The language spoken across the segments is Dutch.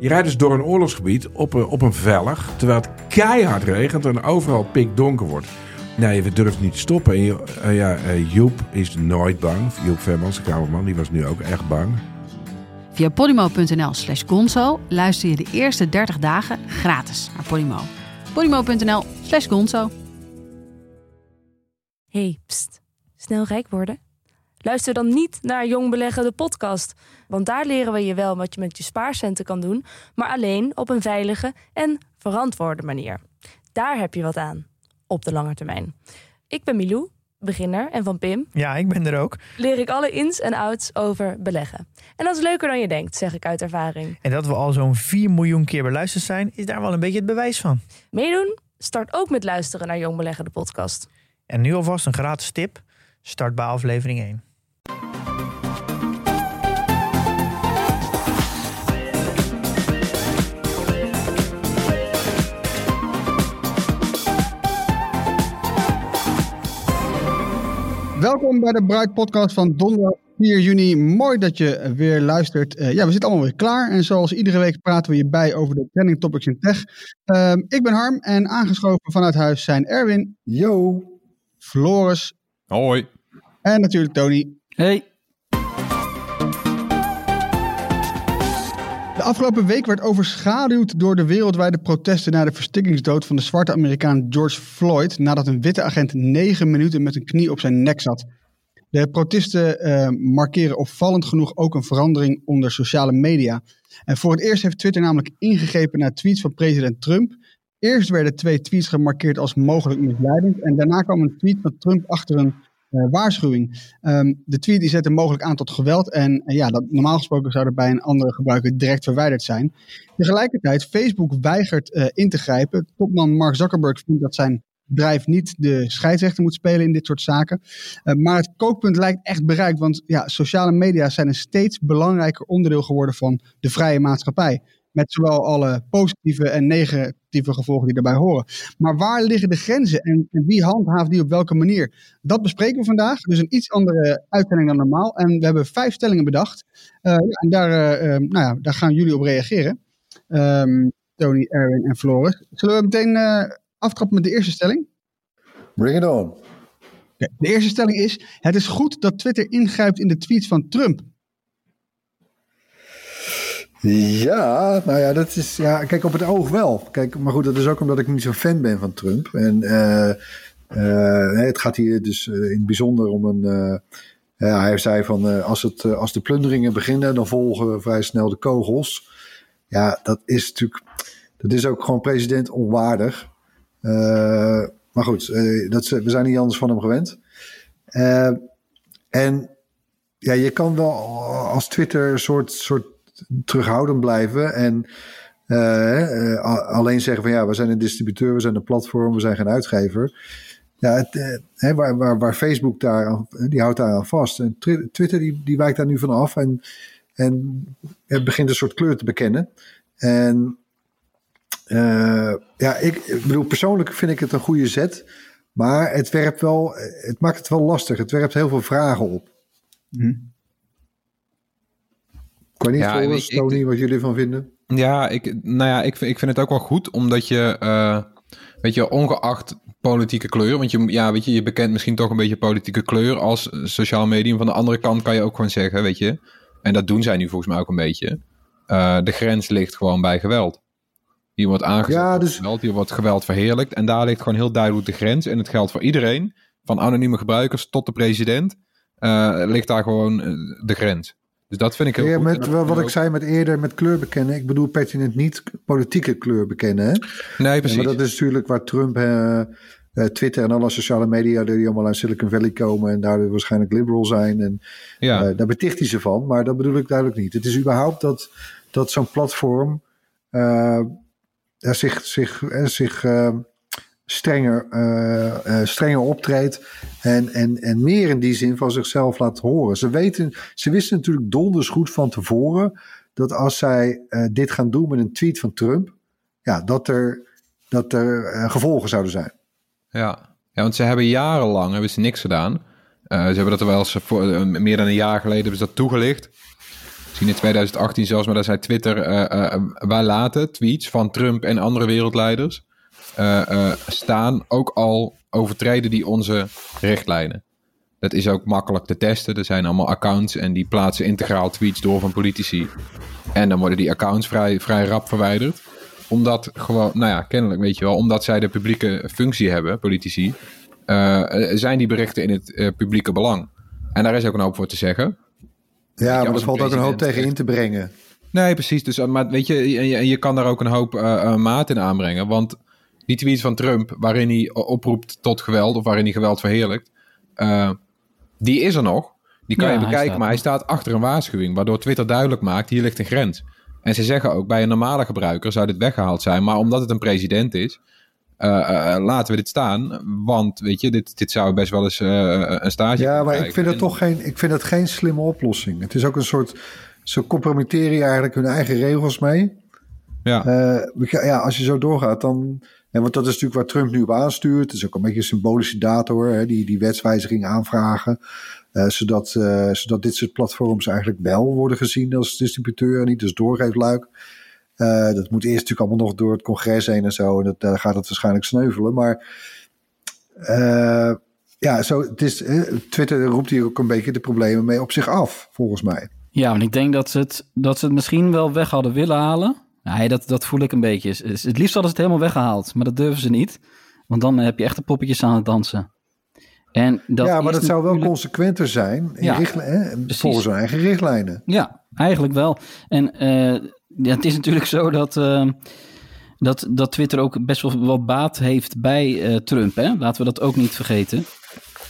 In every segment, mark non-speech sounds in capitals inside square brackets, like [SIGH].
Je rijdt dus door een oorlogsgebied op een, op een vellig, terwijl het keihard regent en overal pikdonker wordt. Nee, we durven niet te stoppen. En, je- eh, ja, eh, Joep is nooit bang. Joep Vermans, de kamerman, die was nu ook echt bang. Via podimo.nl slash gonzo luister je de eerste 30 dagen gratis naar Podimo. podimo.nl slash gonzo. Hey, pst. Snel rijk worden? Luister dan niet naar Jong Beleggen, de podcast. Want daar leren we je wel wat je met je spaarcenten kan doen, maar alleen op een veilige en verantwoorde manier. Daar heb je wat aan, op de lange termijn. Ik ben Milou, beginner, en van Pim Ja, ik ben er ook. leer ik alle ins en outs over beleggen. En dat is leuker dan je denkt, zeg ik uit ervaring. En dat we al zo'n 4 miljoen keer beluisterd zijn, is daar wel een beetje het bewijs van. Meedoen? Start ook met luisteren naar Jong Beleggen, de podcast. En nu alvast een gratis tip. Start bij aflevering 1. Welkom bij de Bruid Podcast van donderdag 4 juni. Mooi dat je weer luistert. Eh, ja, we zitten allemaal weer klaar. En zoals iedere week praten we je bij over de trending topics in tech. Ehm, ik ben Harm en aangeschoven vanuit huis zijn Erwin, Yo. Floris Hoi. en natuurlijk Tony. Hey. Afgelopen week werd overschaduwd door de wereldwijde protesten na de verstikkingsdood van de zwarte Amerikaan George Floyd nadat een witte agent negen minuten met een knie op zijn nek zat. De protesten eh, markeren opvallend genoeg ook een verandering onder sociale media. En voor het eerst heeft Twitter namelijk ingegrepen naar tweets van president Trump. Eerst werden twee tweets gemarkeerd als mogelijk misleidend en daarna kwam een tweet van Trump achter een waarschuwing. Ehm, de tweet die zette mogelijk aan tot geweld en eh, ja, dat, normaal gesproken zou dat bij een andere gebruiker direct verwijderd zijn. Tegelijkertijd, Facebook weigert eh, in te grijpen. Topman Mark Zuckerberg vindt dat zijn bedrijf niet de scheidsrechter moet spelen in dit soort zaken. Eh, maar het kookpunt lijkt echt bereikt, want ja, sociale media zijn een steeds belangrijker onderdeel geworden van de vrije maatschappij. Met zowel alle positieve en negatieve gevolgen die daarbij horen. Maar waar liggen de grenzen en, en wie handhaaft die op welke manier? Dat bespreken we vandaag. Dus een iets andere uitzending dan normaal. En we hebben vijf stellingen bedacht. Eh, en daar, eh, eh, nou ja, daar gaan jullie op reageren. Ehm, Tony, Erwin en Floris. Zullen we meteen eh, aftrappen met de eerste stelling? Bring it on. De eerste stelling is: Het is goed dat Twitter ingrijpt in de tweets van Trump. Ja, nou ja, dat is, ja, kijk, op het oog wel. Kijk, maar goed, dat is ook omdat ik niet zo'n fan ben van Trump. En eh, eh, het gaat hier dus eh, in het bijzonder om een. eh, ja, hij zei van als, het, als de plunderingen beginnen, dan volgen vrij snel de kogels. Ja, dat is natuurlijk. Dat is ook gewoon president onwaardig. Maar goed, dat, we zijn niet anders van hem gewend. En ja, je kan wel als Twitter een soort, soort terughoudend blijven. En eh, eh, alleen zeggen van ja, we zijn een distributeur, we zijn een platform, we zijn geen uitgever. Ja, het, eh, hè, waar, waar, waar Facebook daar, aan- die houdt daar aan vast. En Twi- Twitter die, die wijkt daar nu van af en, en het begint een soort kleur te bekennen. En ja, ik, ik bedoel, persoonlijk vind ik het een goede zet. Maar het werpt wel, het maakt het wel lastig. Het werpt heel veel vragen op. Mhm. Weet niet, Ja, Floris, ik- ik- Tony, wat jullie ervan vinden. Ja, ik, nou ja, ik, vind- ik vind het ook wel goed, omdat je, eh, weet je, ongeacht politieke kleur, want je, ja, weet je, je bekent misschien toch een beetje politieke kleur als sociaal medium. Van de andere kant kan je ook gewoon zeggen, weet je, en dat doen zij nu volgens mij ook een beetje, eh, de grens ligt gewoon bij geweld. Hier wordt aangezet Ja, dus- geweld, hier wordt geweld verheerlijkt en daar ligt gewoon heel duidelijk de grens. En het geldt voor iedereen, van anonieme gebruikers tot de president, eh, ligt daar gewoon de grens. Dus dat vind ik heel Ja, goed. met, wat ik zei met eerder met kleur bekennen. Ik bedoel pertinent niet politieke kleur bekennen. Hè? Nee, Ja, precies. maar dat is natuurlijk waar Trump, eh, Twitter en alle sociale media... die allemaal uit Silicon Valley komen... en daardoor waarschijnlijk liberal zijn. En ja. eh, daar beticht hij ze van. Maar dat bedoel ik duidelijk niet. Het is überhaupt dat, dat zo'n platform... zich, zich, zich strenger, eh, eh, strenger optreedt... En, en, en meer in die zin van zichzelf laat horen. Ze, weten, ze wisten natuurlijk donders goed van tevoren... dat als zij eh, dit gaan doen met een tweet van Trump... ja, dat er, dat er gevolgen zouden zijn. Ja. ja, want ze hebben jarenlang hebben ze niks gedaan. Ze hebben dat wel eens voor, meer dan een jaar geleden hebben ze dat toegelicht. Misschien in 2018 zelfs, maar daar zei Twitter... wij laten tweets van Trump en andere wereldleiders staan... ook al overtreden die onze richtlijnen. Dat is ook makkelijk te testen. Er zijn allemaal accounts en die plaatsen integraal tweets door van politici. En dan worden die accounts vrij, vrij rap verwijderd. Omdat gewoon, nou ja, kennelijk weet je wel, omdat zij de publieke functie hebben, politici, eh, eh, zijn die berichten in het eh, publieke belang. En daar is ook een hoop voor te zeggen. Ja, maar er valt ook een hoop tegen in te brengen. Nee, precies. Dus, eh, maar weet je, je, je- je kan daar ook een hoop eh, eh, maat in aanbrengen. Want die tweets van Trump, waarin hij oproept tot geweld, of waarin hij geweld verheerlijkt, eh, die is er nog. Die kan Ja, je hij bekijken, staat maar hij staat achter een waarschuwing, waardoor Twitter duidelijk maakt, hier ligt een grens. En ze zeggen ook, bij een normale gebruiker zou dit weggehaald zijn, maar omdat het een president is, eh, eh, laten we dit staan. Want, weet je, dit, dit zou best wel eens een stage Ja, maar ik vind het En- toch geen, ik vind het geen slimme oplossing. Het is ook een soort, ze compromitteren je eigenlijk hun eigen regels mee. Ja. Eh, ja, als je zo doorgaat, dan. En want dat is natuurlijk waar Trump nu op aanstuurt. Het is ook een beetje een symbolische dator, hè, die, die wetswijziging aanvragen. eh, zodat, eh, zodat dit soort platforms eigenlijk wel worden gezien als distributeur en niet als doorgeefluik. Eh, dat moet eerst natuurlijk allemaal nog door het congres heen en zo. En dat, daar gaat het waarschijnlijk sneuvelen. Maar ja, zo, het is, Twitter roept hier ook een beetje de problemen mee op zich af, volgens mij. Ja, want ik denk dat ze het, dat ze het misschien wel weg hadden willen halen. Nee, dat, dat voel ik een beetje. Het liefst hadden ze het helemaal weggehaald, maar dat durven ze niet. Want dan heb je echt de poppetjes aan het dansen. En dat ja, maar dat zou wel consequenter zijn in Ja, hè, volgens hun eigen richtlijnen. Ja, eigenlijk wel. En eh, ja, het is natuurlijk zo dat, eh, dat, dat Twitter ook best wel wat baat heeft bij eh, Trump. Hè? Laten we dat ook niet vergeten.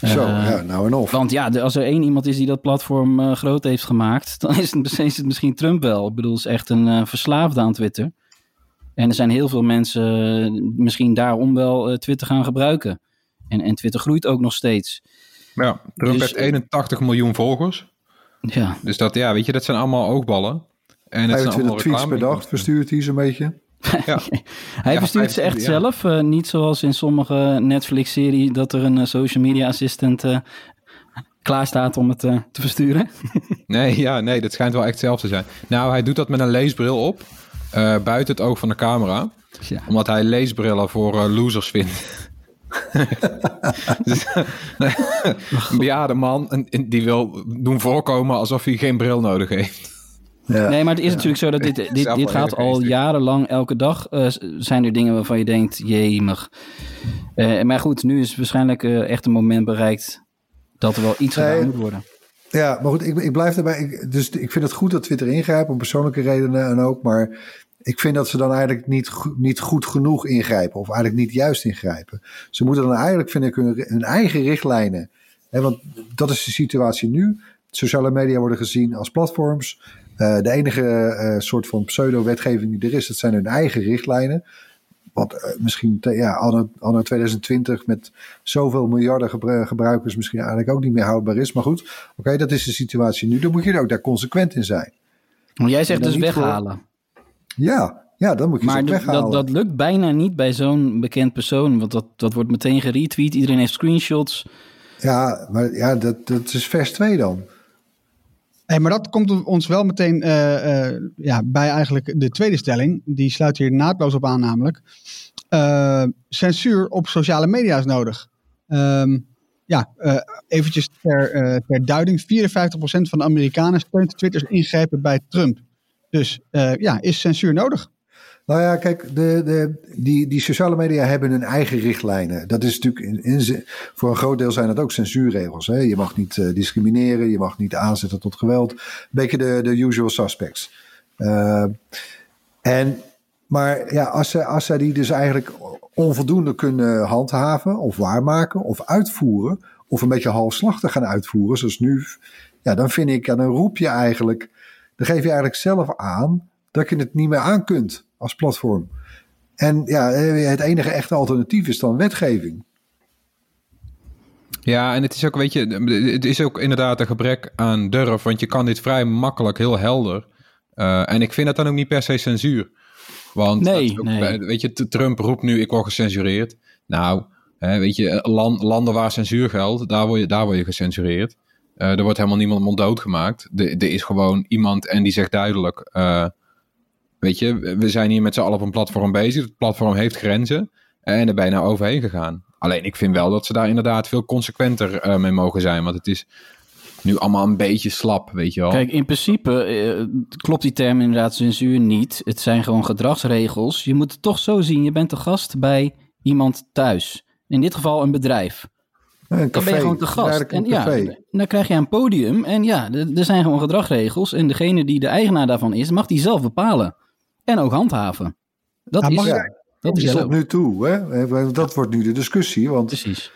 Zo, Eh, ja, nou en of. Want ja, als er één iemand is die dat platform eh, groot heeft gemaakt, [LAUGHS] dan is het, is het misschien Trump wel. Ik bedoel, is echt een eh, verslaafde aan Twitter. En er zijn heel veel mensen misschien daarom wel eh, Twitter gaan gebruiken. En, en Twitter groeit ook nog steeds. Ja, Trump Dus- heeft 81 miljoen volgers. Ja, Dus dat, ja, weet je, dat zijn allemaal oogballen. En het zijn 25 allemaal tweets per dag verstuurt hij zo'n beetje. Ja. [LAUGHS] hij Ja, verstuurt ze echt 25, ja. zelf. eh, niet zoals in sommige Netflix-serie dat er een eh, social media assistent eh, klaar staat om het te versturen. [LAUGHS] Nee, ja, nee, dat schijnt wel echt zelf te zijn. Nou, hij doet dat met een leesbril op. buiten het oog van de camera. Ja. Omdat hij leesbrillen voor losers vindt. [LAUGHS] Dus, een bejaarde man die wil doen voorkomen alsof hij geen bril nodig heeft. Ja. Nee, maar het is natuurlijk zo dat dit, [LAUGHS] dit, dit gaat al jarenlang, elke dag eh, zijn er dingen waarvan je denkt, jemig. Eh, maar goed, nu is waarschijnlijk eh, echt een moment bereikt dat er wel iets Nee. gedaan moet worden. Ja, maar goed, ik, ik blijf daarbij. Ik, dus ik vind het goed dat Twitter ingrijpt, om persoonlijke redenen en ook. Maar ik vind dat ze dan eigenlijk niet, niet goed genoeg ingrijpen. Of eigenlijk niet juist ingrijpen. Ze moeten dan eigenlijk, vind ik, hun, hun eigen richtlijnen. Hè, want dat is de situatie nu. Sociale media worden gezien als platforms. Eh, de enige eh, soort van pseudo-wetgeving die er is, dat zijn hun eigen richtlijnen. Wat eh, misschien te- ja, anno, anno 2020 met zoveel miljarden gebru- gebruikers misschien eigenlijk ook niet meer houdbaar is. Maar goed, oké, dat is de situatie nu. Dan moet je er ook daar consequent in zijn. Maar jij zegt dus voor- weghalen. Ja, ja dan moet je Maar weghalen. dat, dat lukt bijna niet bij zo'n bekend persoon. Want dat, dat wordt meteen geretweet. Iedereen heeft screenshots. Ja, maar ja, dat, dat is vers 2 dan. Hey, maar dat komt ons wel meteen eh, eh, ja, bij eigenlijk de tweede stelling. Die sluit hier naadloos op aan namelijk. Eh, censuur op sociale media is nodig. Ehm, ja, eventjes ter, ter duiding. 54% van de Amerikanen steunt Twitter's ingrijpen bij Trump. Dus ja, is censuur nodig? Nou ja, kijk, de, de, die, die sociale media hebben hun eigen richtlijnen. Dat is natuurlijk in, in, voor een groot deel zijn dat ook censuurregels. Hè? Je mag niet eh, discrimineren, je mag niet aanzetten tot geweld. Een beetje de, de usual suspects. Eh, en, maar ja, als zij, als zij die dus eigenlijk onvoldoende kunnen handhaven of waarmaken of uitvoeren, of een beetje halfslachtig gaan uitvoeren, zoals nu, ja, dan vind ik, dan roep je eigenlijk, dan geef je eigenlijk zelf aan dat je het niet meer aan kunt als platform. En ja, het enige echte alternatief is dan wetgeving. Ja, en het is ook, weet je, het is ook inderdaad een gebrek aan durf, want je kan dit vrij makkelijk, heel helder. Eh, en ik vind dat dan ook niet per se censuur. Want Nee, ook nee. weet je, Trump roept nu, ik word gecensureerd. Nou, hè, weet je, land, landen waar censuur geldt, daar word je, daar word je gecensureerd. Eh, er wordt helemaal niemand monddood gemaakt. Er, er is gewoon iemand en die zegt duidelijk... eh, weet je, we zijn hier met z'n allen op een platform bezig. Het platform heeft grenzen. En daar ben je nou overheen gegaan. Alleen ik vind wel dat ze daar inderdaad veel consequenter eh, mee mogen zijn. Want het is nu allemaal een beetje slap, weet je wel. Kijk, in principe eh, klopt die term inderdaad censuur niet. Het zijn gewoon gedragsregels. Je moet het toch zo zien. Je bent de gast bij iemand thuis. In dit geval een bedrijf. Een Dan café. ben je gewoon te gast. En ja, café. dan krijg je een podium. En ja, er er zijn gewoon gedragsregels. En degene die de eigenaar daarvan is, mag die zelf bepalen. En ook handhaven. Dat is mag Dat is Tot nu toe, hè? Dat wordt nu de discussie. Want Precies.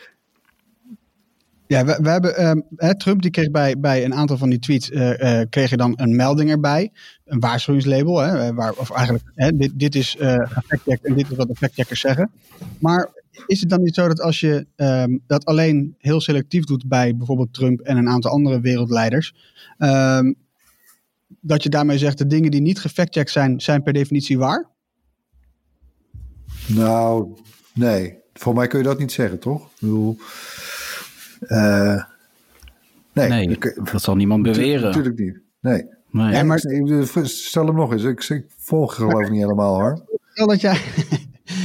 Ja, we, we hebben, ehm, hè, Trump die kreeg bij, bij een aantal van die tweets, eh, eh, kreeg je dan een melding erbij. Een waarschuwingslabel, hè, eh, waar, of eigenlijk, hè, dit, dit is eh gefactcheckt en dit is wat de factcheckers zeggen. Maar is het dan niet zo dat als je ehm, dat alleen heel selectief doet bij bijvoorbeeld Trump en een aantal andere wereldleiders, ehm, dat je daarmee zegt de dingen die niet gefactcheckt zijn, zijn per definitie waar? Nou, nee. Voor mij kun je dat niet zeggen, toch? Ik bedoel, eh, nee, Nee, dat zal niemand beweren. Natuurlijk niet. Nee. Nee. Ja, maar- Stel hem nog eens. Ik, ik volg het geloof ik niet helemaal hoor. Stel dat jij,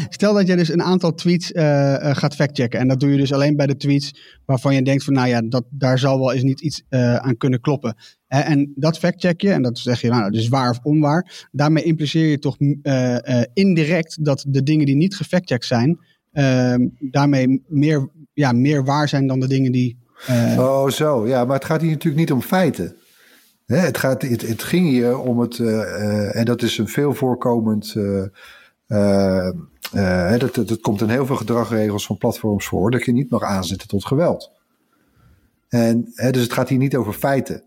stel dat jij dus een aantal tweets eh, eh, gaat factchecken. En dat doe je dus alleen bij de tweets waarvan je denkt van nou ja, dat, daar zal wel eens niet iets eh, aan kunnen kloppen. En dat factcheck je en dat zeg je nou, dus waar of onwaar. Daarmee impliceer je toch indirect dat de dingen die niet gefactcheckt zijn, ehm, daarmee meer, ja, meer waar zijn dan de dingen die... Oh, zo. Ja, maar het gaat hier natuurlijk niet om feiten. Het, gaat, het, het ging hier om het, en dat is een veel voorkomend, dat, dat, dat komt in heel veel gedragregels van platforms voor, dat je niet mag aanzetten tot geweld. En, hè, dus het gaat hier niet over feiten.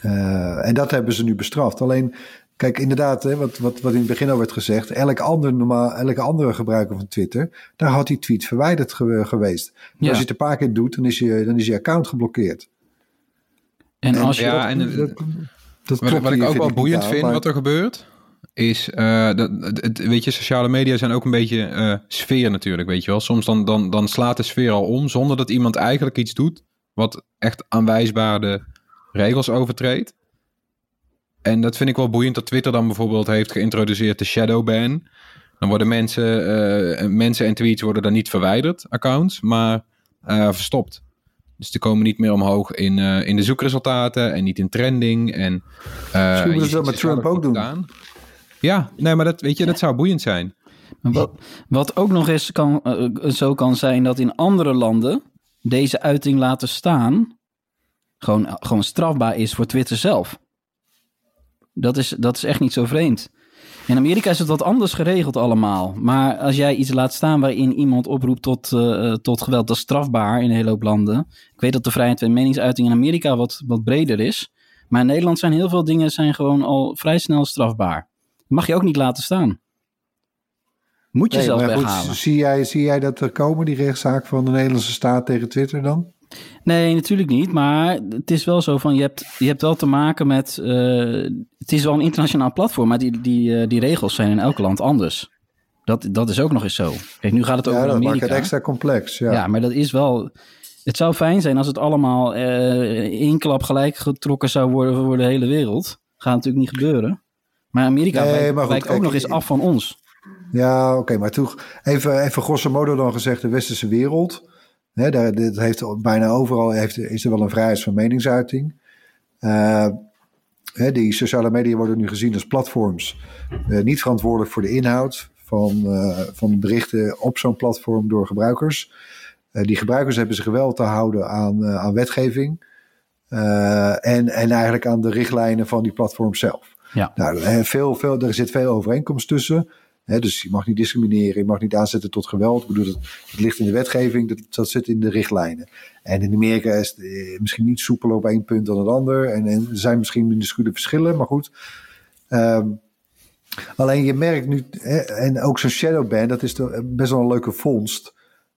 Eh, en dat hebben ze nu bestraft. Alleen, kijk, inderdaad, hè, wat, wat, wat in het begin al werd gezegd, elk ander normaal, elke andere gebruiker van Twitter, daar had die tweet verwijderd ge- geweest. Ja. Als je het een paar keer doet, dan is je, dan is je account geblokkeerd. En als je ja, en dat, eh, dat, dat Wat, klopt wat ik ook wel boeiend aan, vind, maar- wat er gebeurt, is eh, dat, het, weet je, sociale media zijn ook een beetje eh, sfeer natuurlijk, weet je wel. Soms dan, dan, dan slaat de sfeer al om zonder dat iemand eigenlijk iets doet wat echt aanwijsbaar de regels overtreedt. En dat vind ik wel boeiend dat Twitter dan bijvoorbeeld heeft geïntroduceerd de shadow ban. Dan worden mensen, eh, mensen en tweets worden dan niet verwijderd, accounts, maar verstopt. Dus die komen niet meer omhoog in, in de zoekresultaten en niet in trending. En, Misschien moeten je ze dat met Trump ook doen. gedaan. Ja, nee, maar dat, weet je, dat zou boeiend zijn. Wat, wat ook nog eens kan, eh, zo kan zijn dat in andere landen deze uiting laten staan gewoon, gewoon strafbaar is voor Twitter zelf. Dat is, dat is echt niet zo vreemd. In Amerika is het wat anders geregeld allemaal. Maar als jij iets laat staan waarin iemand oproept tot, eh, tot geweld, dat is strafbaar in een hele hoop landen. Ik weet dat de vrijheid van meningsuiting in Amerika wat, wat breder is. Maar in Nederland zijn heel veel dingen zijn gewoon al vrij snel strafbaar. Mag je ook niet laten staan. Moet je Nee, zelf goed, weghalen. zie, jij, zie jij dat er komen, die rechtszaak van de Nederlandse staat tegen Twitter dan? Nee, natuurlijk niet. Maar het is wel zo van, je hebt, je hebt wel te maken met... eh, het is wel een internationaal platform, maar die, die, eh, die regels zijn in elk land anders. Dat, dat is ook nog eens zo. Kijk, nu gaat het over Ja, dat maakt Amerika. het extra complex. Ja. Ja. maar dat is wel... Het zou fijn zijn als het allemaal eh één klap gelijk getrokken zou worden voor de hele wereld. Gaat natuurlijk niet gebeuren. Maar Amerika Nee, wijkt, maar goed, wijkt ook nog eens af van ons. Ja, oké, maar toch even, even grosso modo dan gezegd, de westerse wereld. Hè, daar, dit heeft bijna overal heeft, is er wel een vrijheid van meningsuiting. Eh, hè, die sociale media worden nu gezien als platforms. eh, niet verantwoordelijk voor de inhoud van, eh, van berichten op zo'n platform door gebruikers. Die gebruikers hebben zich wel te houden aan, aan wetgeving. en, en eigenlijk aan de richtlijnen van die platform zelf. Ja. Nou, veel, veel, er zit veel overeenkomst tussen. Hè, dus je mag niet discrimineren, je mag niet aanzetten tot geweld. Ik bedoel, dat, dat ligt in de wetgeving, dat, dat zit in de richtlijnen. En in Amerika is het eh, misschien niet soepeler op één punt dan het ander. En, er zijn misschien minuscule verschillen, maar goed. Ehm, alleen je merkt nu, en ook zo'n shadowban, dat is toch best wel een leuke vondst.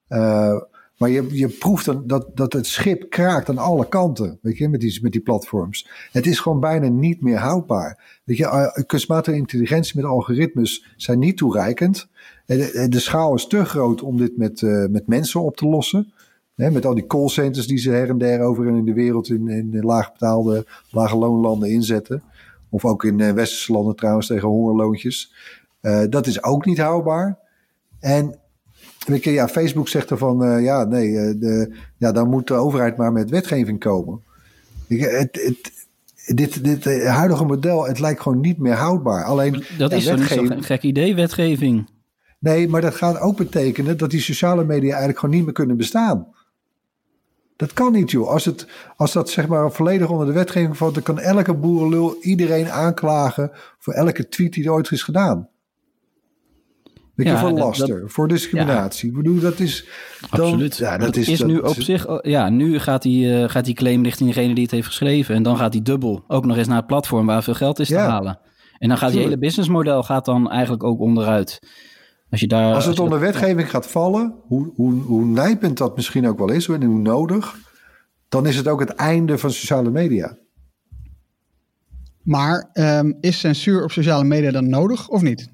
Eh, maar je, je proeft dan dat, dat het schip kraakt aan alle kanten, weet je, met die, met die platforms. Het is gewoon bijna niet meer houdbaar. Weet je, eh, kunstmatige intelligentie met algoritmes zijn niet toereikend. En De, de schaal is te groot om dit met, eh, met mensen op te lossen. Met al die callcenters die ze her en der over in de wereld in, in de laagbetaalde, lage loonlanden inzetten. Of ook in eh, westerse landen trouwens tegen hongerloontjes. Eh, dat is ook niet houdbaar. En weet je, ja, Facebook zegt ervan, eh ja, nee, eh, de, ja, dan moet de overheid maar met wetgeving komen. Weet je, Het, het, dit, dit eh, huidige model, het lijkt gewoon niet meer houdbaar. Alleen, Dat ja, is wetgeving- gek idee, wetgeving. Nee, maar dat gaat ook betekenen dat die sociale media eigenlijk gewoon niet meer kunnen bestaan. Dat kan niet, joh. Als, het, als dat zeg maar volledig onder de wetgeving valt, dan kan elke boerenlul iedereen aanklagen voor elke tweet die er ooit is gedaan. Je, Ja, voor dat- laster, voor discriminatie. Ik bedoel, dat is. Dan, Absoluut. Ja, dat Het is, is dat- nu op zich, ja, nu gaat die, eh, gaat die claim richting degene die het heeft geschreven. En dan gaat die dubbel ook nog eens naar het platform waar veel geld is te halen. En dan gaat die hele businessmodel gaat dan eigenlijk ook onderuit. Als je daar. Als het je onder dat- wetgeving gaat vallen, hoe, hoe, hoe nijpend dat misschien ook wel is en hoe nodig, dan is het ook het einde van sociale media. Maar ehm, is censuur op sociale media dan nodig of niet?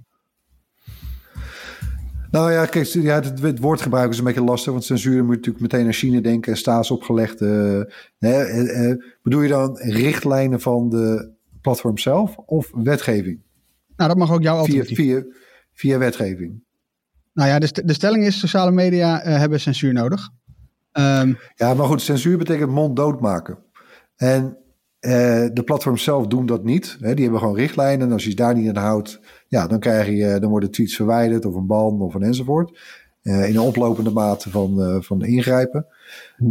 Nou ja, kijk, ja, het, het woordgebruik is een beetje lastig, want censuur moet natuurlijk meteen aan China denken en staatsopgelegd. hè, eh, eh, bedoel je dan richtlijnen van de platform zelf of wetgeving? Nou, dat mag ook jouw Via, alternatief. via, via wetgeving. Nou ja, de, st- de stelling is: sociale media eh, hebben censuur nodig. Ehm, Ja, maar goed, censuur betekent mond doodmaken. En de platforms zelf doen dat niet. Hè, die hebben gewoon richtlijnen. En als je je daar niet aan houdt, ja, dan, krijg je, eh, dan worden tweets verwijderd of een ban of een enzovoort. Eh, in een oplopende mate van, eh, van ingrijpen.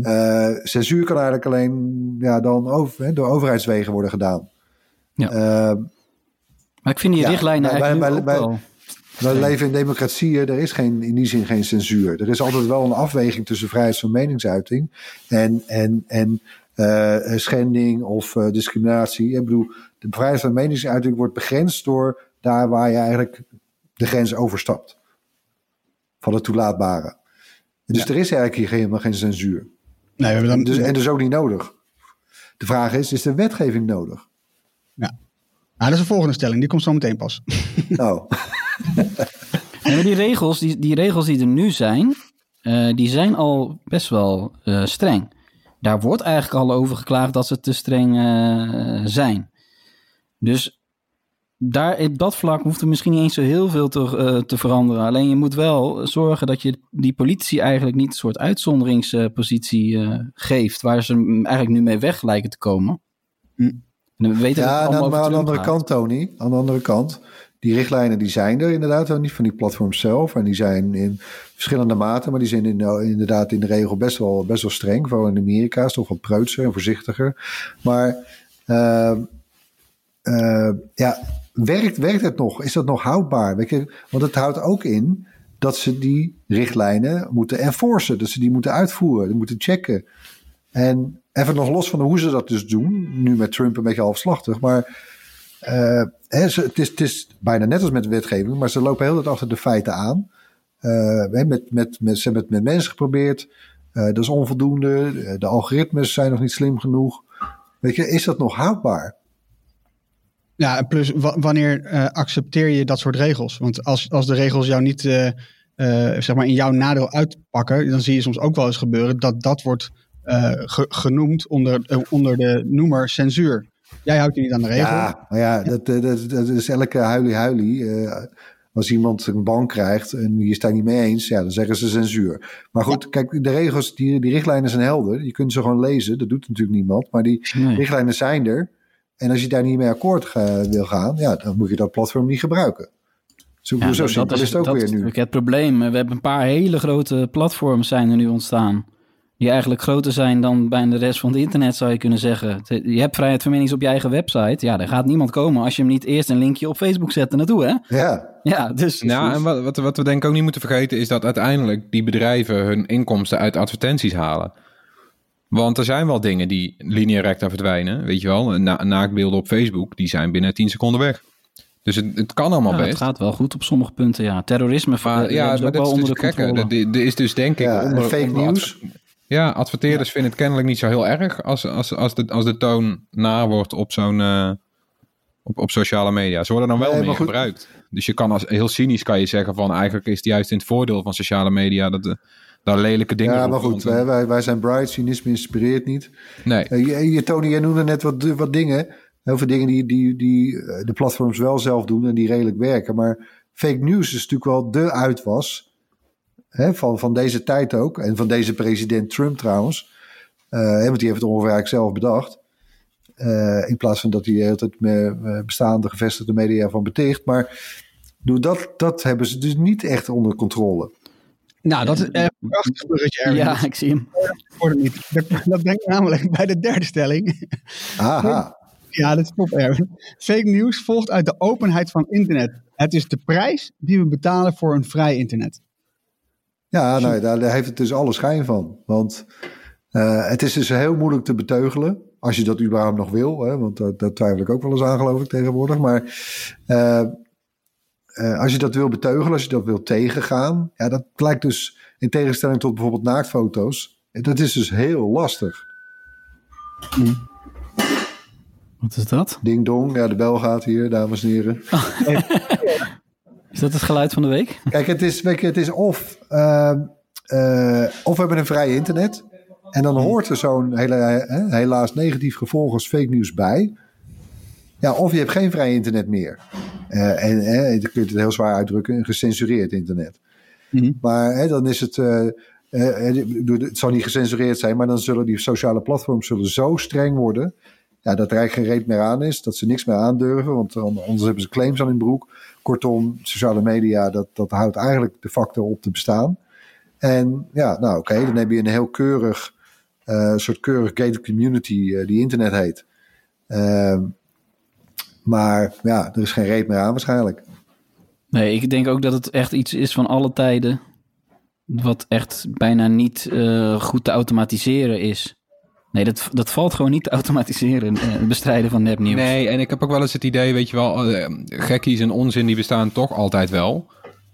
Eh, censuur kan eigenlijk alleen ja, dan over, hè, door overheidswegen worden gedaan. Ja. Maar ik vind die Ja, richtlijnen bij- eigenlijk bij- nu bij- ook wel. wij leven in democratieën, er is geen, in die zin geen censuur. Er is altijd wel een afweging tussen vrijheid van meningsuiting en, en, en schending of discriminatie. Ik bedoel, de vrijheid van meningsuiting wordt begrensd door daar waar je eigenlijk de grens overstapt. Van het toelaatbare. Dus er is eigenlijk hier helemaal geen censuur. nee, we hebben dan, Dus, en dus ook niet nodig. De vraag is, is de wetgeving nodig? Nou, dat is de volgende stelling. Die komt zo meteen pas. Nou, [LAUGHS] Nee, maar die regels, die, die regels die er nu zijn, eh, die zijn al best wel eh, streng. Daar wordt eigenlijk al over geklaagd dat ze te streng eh, zijn. Dus daar, op dat vlak hoeft er misschien niet eens zo heel veel te, eh, te veranderen. Alleen je moet wel zorgen dat je die politie eigenlijk niet een soort uitzonderingspositie eh, geeft, waar ze eigenlijk nu mee weg lijken te komen. Hm. En we weten Ja, maar aan de andere gaat. kant, Tony, aan de andere kant, die richtlijnen die zijn er inderdaad wel niet van die platforms zelf. En die zijn in verschillende maten, maar die zijn in, inderdaad in de regel best wel, best wel streng. Vooral in Amerika is het toch wat preutser en voorzichtiger. Maar eh, eh, ja, werkt, werkt het nog? Is dat nog houdbaar? Want het houdt ook in dat ze die richtlijnen moeten enforcen. Dat ze die moeten uitvoeren, die moeten checken. En even nog los van hoe ze dat dus doen, nu met Trump een beetje halfslachtig, maar eh, hè, het, is, het is bijna net als met wetgeving, maar ze lopen heel tijd achter de feiten aan. Eh, met, met, ze hebben het met mensen geprobeerd, Eh, dat is onvoldoende, de algoritmes zijn nog niet slim genoeg. Weet je, is dat nog houdbaar? Ja, en plus wa- wanneer eh, accepteer je dat soort regels? Want als, als de regels jou niet eh, eh, zeg maar in jouw nadeel uitpakken, dan zie je soms ook wel eens gebeuren dat dat wordt ge- genoemd onder, onder de noemer censuur. Jij houdt je niet aan de regel. Ja, maar ja, dat, dat, dat is elke huilie-huilie. eh, als iemand een ban krijgt en het daar niet mee eens, ja, dan zeggen ze censuur. Maar goed, kijk, de regels, die, die richtlijnen zijn helder. Je kunt ze gewoon lezen, dat doet natuurlijk niemand. Maar die Nee. richtlijnen zijn er. En als je daar niet mee akkoord ga- wil gaan, ja, dan moet je dat platform niet gebruiken. Zo, Ja, zo dat- simpel dat is het ook dat weer nu. het probleem. We hebben een paar hele grote platforms zijn er nu ontstaan. Die eigenlijk groter zijn dan bijna de rest van het internet, zou je kunnen zeggen. Je hebt vrijheid van menings op je eigen website. Ja, daar gaat niemand komen als je hem niet eerst een linkje op Facebook zet er naartoe, hè? Ja, Ja, dus... Ja, en wat, wat, wat we denk ik ook niet moeten vergeten is dat uiteindelijk die bedrijven hun inkomsten uit advertenties halen. Want er zijn wel dingen die lineair recta verdwijnen, weet je wel. Na, naakbeelden op Facebook, die zijn binnen 10 seconden weg. Dus het, het kan allemaal Ja, best. het gaat wel goed op sommige punten, ja. Terrorisme Maar ja, maar ook dat is wel dus onder de het gekke. controle. Er is dus denk ik... ja onder- fake onder nieuws. adver- Ja, adverteerders vinden het kennelijk niet zo heel erg als, als, als, de, als de toon naar wordt op zo'n... eh, op, op sociale media. Ze worden dan wel Nee, meer gebruikt. Dus je kan als heel cynisch kan je zeggen van eigenlijk is het juist in het voordeel van sociale media dat, de, dat daar lelijke dingen Ja, maar goed, wij, wij, wij zijn bright, cynisme inspireert niet. Nee. Eh, je, je, Tony, jij noemde net wat, wat dingen. Heel veel dingen die, die, die eh, de platforms wel zelf doen en die redelijk werken. Maar fake news is natuurlijk wel de uitwas hè, van, van deze tijd ook. En van deze president Trump trouwens. Eh, hè, want die heeft het ongeveer zelf bedacht. Eh, in plaats van dat hij tijd met bestaande gevestigde media van beticht. Maar dat, dat hebben ze dus niet echt onder controle. Nou, dat is echt een prachtig bruggetje, Erwin. Ja, ik zie hem. Dat, dat brengt me namelijk bij de derde stelling. Aha. Ja, dat is top, Erwin. Fake news volgt uit de openheid van internet. Het is de prijs die we betalen voor een vrij internet. Ja, nou, daar, daar heeft het dus alle schijn van. Want eh, het is dus heel moeilijk te beteugelen. Als je dat überhaupt nog wil. Hè, want dat, dat twijfel ik ook wel eens aan, geloof ik, tegenwoordig. Maar eh, eh, als je dat wil beteugelen, als je dat wil tegengaan. Ja, dat lijkt dus in tegenstelling tot bijvoorbeeld naaktfoto's. Dat is dus heel lastig. Wat is dat? Ding dong, ja, de bel gaat hier, dames en heren. [LAUGHS] [LAUGHS] Is dat het geluid van de week? Kijk, het is, het is of, eh, eh, of we hebben een vrij internet. En dan hoort er zo'n helaas negatief gevolg als fake news bij. Ja, of je hebt geen vrij internet meer. Eh, en hè, dan kun je het heel zwaar uitdrukken, een gecensureerd internet. Mhm. Maar hè, dan is het. eh, eh, het zal niet gecensureerd zijn, maar dan zullen die sociale platforms zullen zo streng worden. Ja, dat er eigenlijk geen reet meer aan is, dat ze niks meer aandurven, want dan- anders hebben ze claims aan in broek. Kortom, sociale media, dat, dat houdt eigenlijk de facto op te bestaan. En ja, nou oké, dan heb je een heel keurig, soort keurig gated community die internet heet. Ehm, maar ja, er is geen reet meer aan waarschijnlijk. Nee, ik denk ook dat het echt iets is van alle tijden. Wat echt bijna niet eh, goed te automatiseren is. Nee, dat, dat valt gewoon niet te automatiseren. eh, Het bestrijden van nepnieuws. Nee, en ik heb ook wel eens het idee, weet je wel, eh, gekkies en onzin die bestaan toch altijd wel.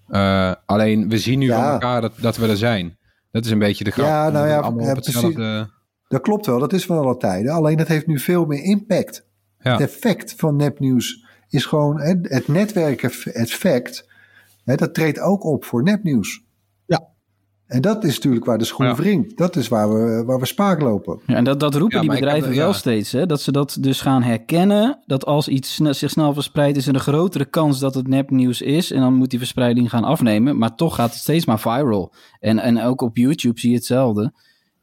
Eh, alleen we zien nu Ja. van elkaar dat, dat we er zijn. Dat is een beetje de grap. Ja, nou ja, hetzelfde. Dat klopt wel, dat is van alle tijden. Alleen dat heeft nu veel meer impact. Ja. Het effect van nepnieuws is gewoon hè, het netwerkeffect. Hè, dat treedt ook op voor nepnieuws. Ja. En dat is natuurlijk waar de schoen Ja. wringt. Dat is waar we, waar we spaak lopen. Ja, en dat, dat roepen Ja, die heb bedrijven wel ja. steeds. Hè? Dat ze dat dus gaan herkennen. Dat als iets sne- zich snel verspreidt, is er een grotere kans dat het nepnieuws is. En dan moet die verspreiding gaan afnemen. Maar toch gaat het steeds maar viral. En, en ook op YouTube zie je hetzelfde.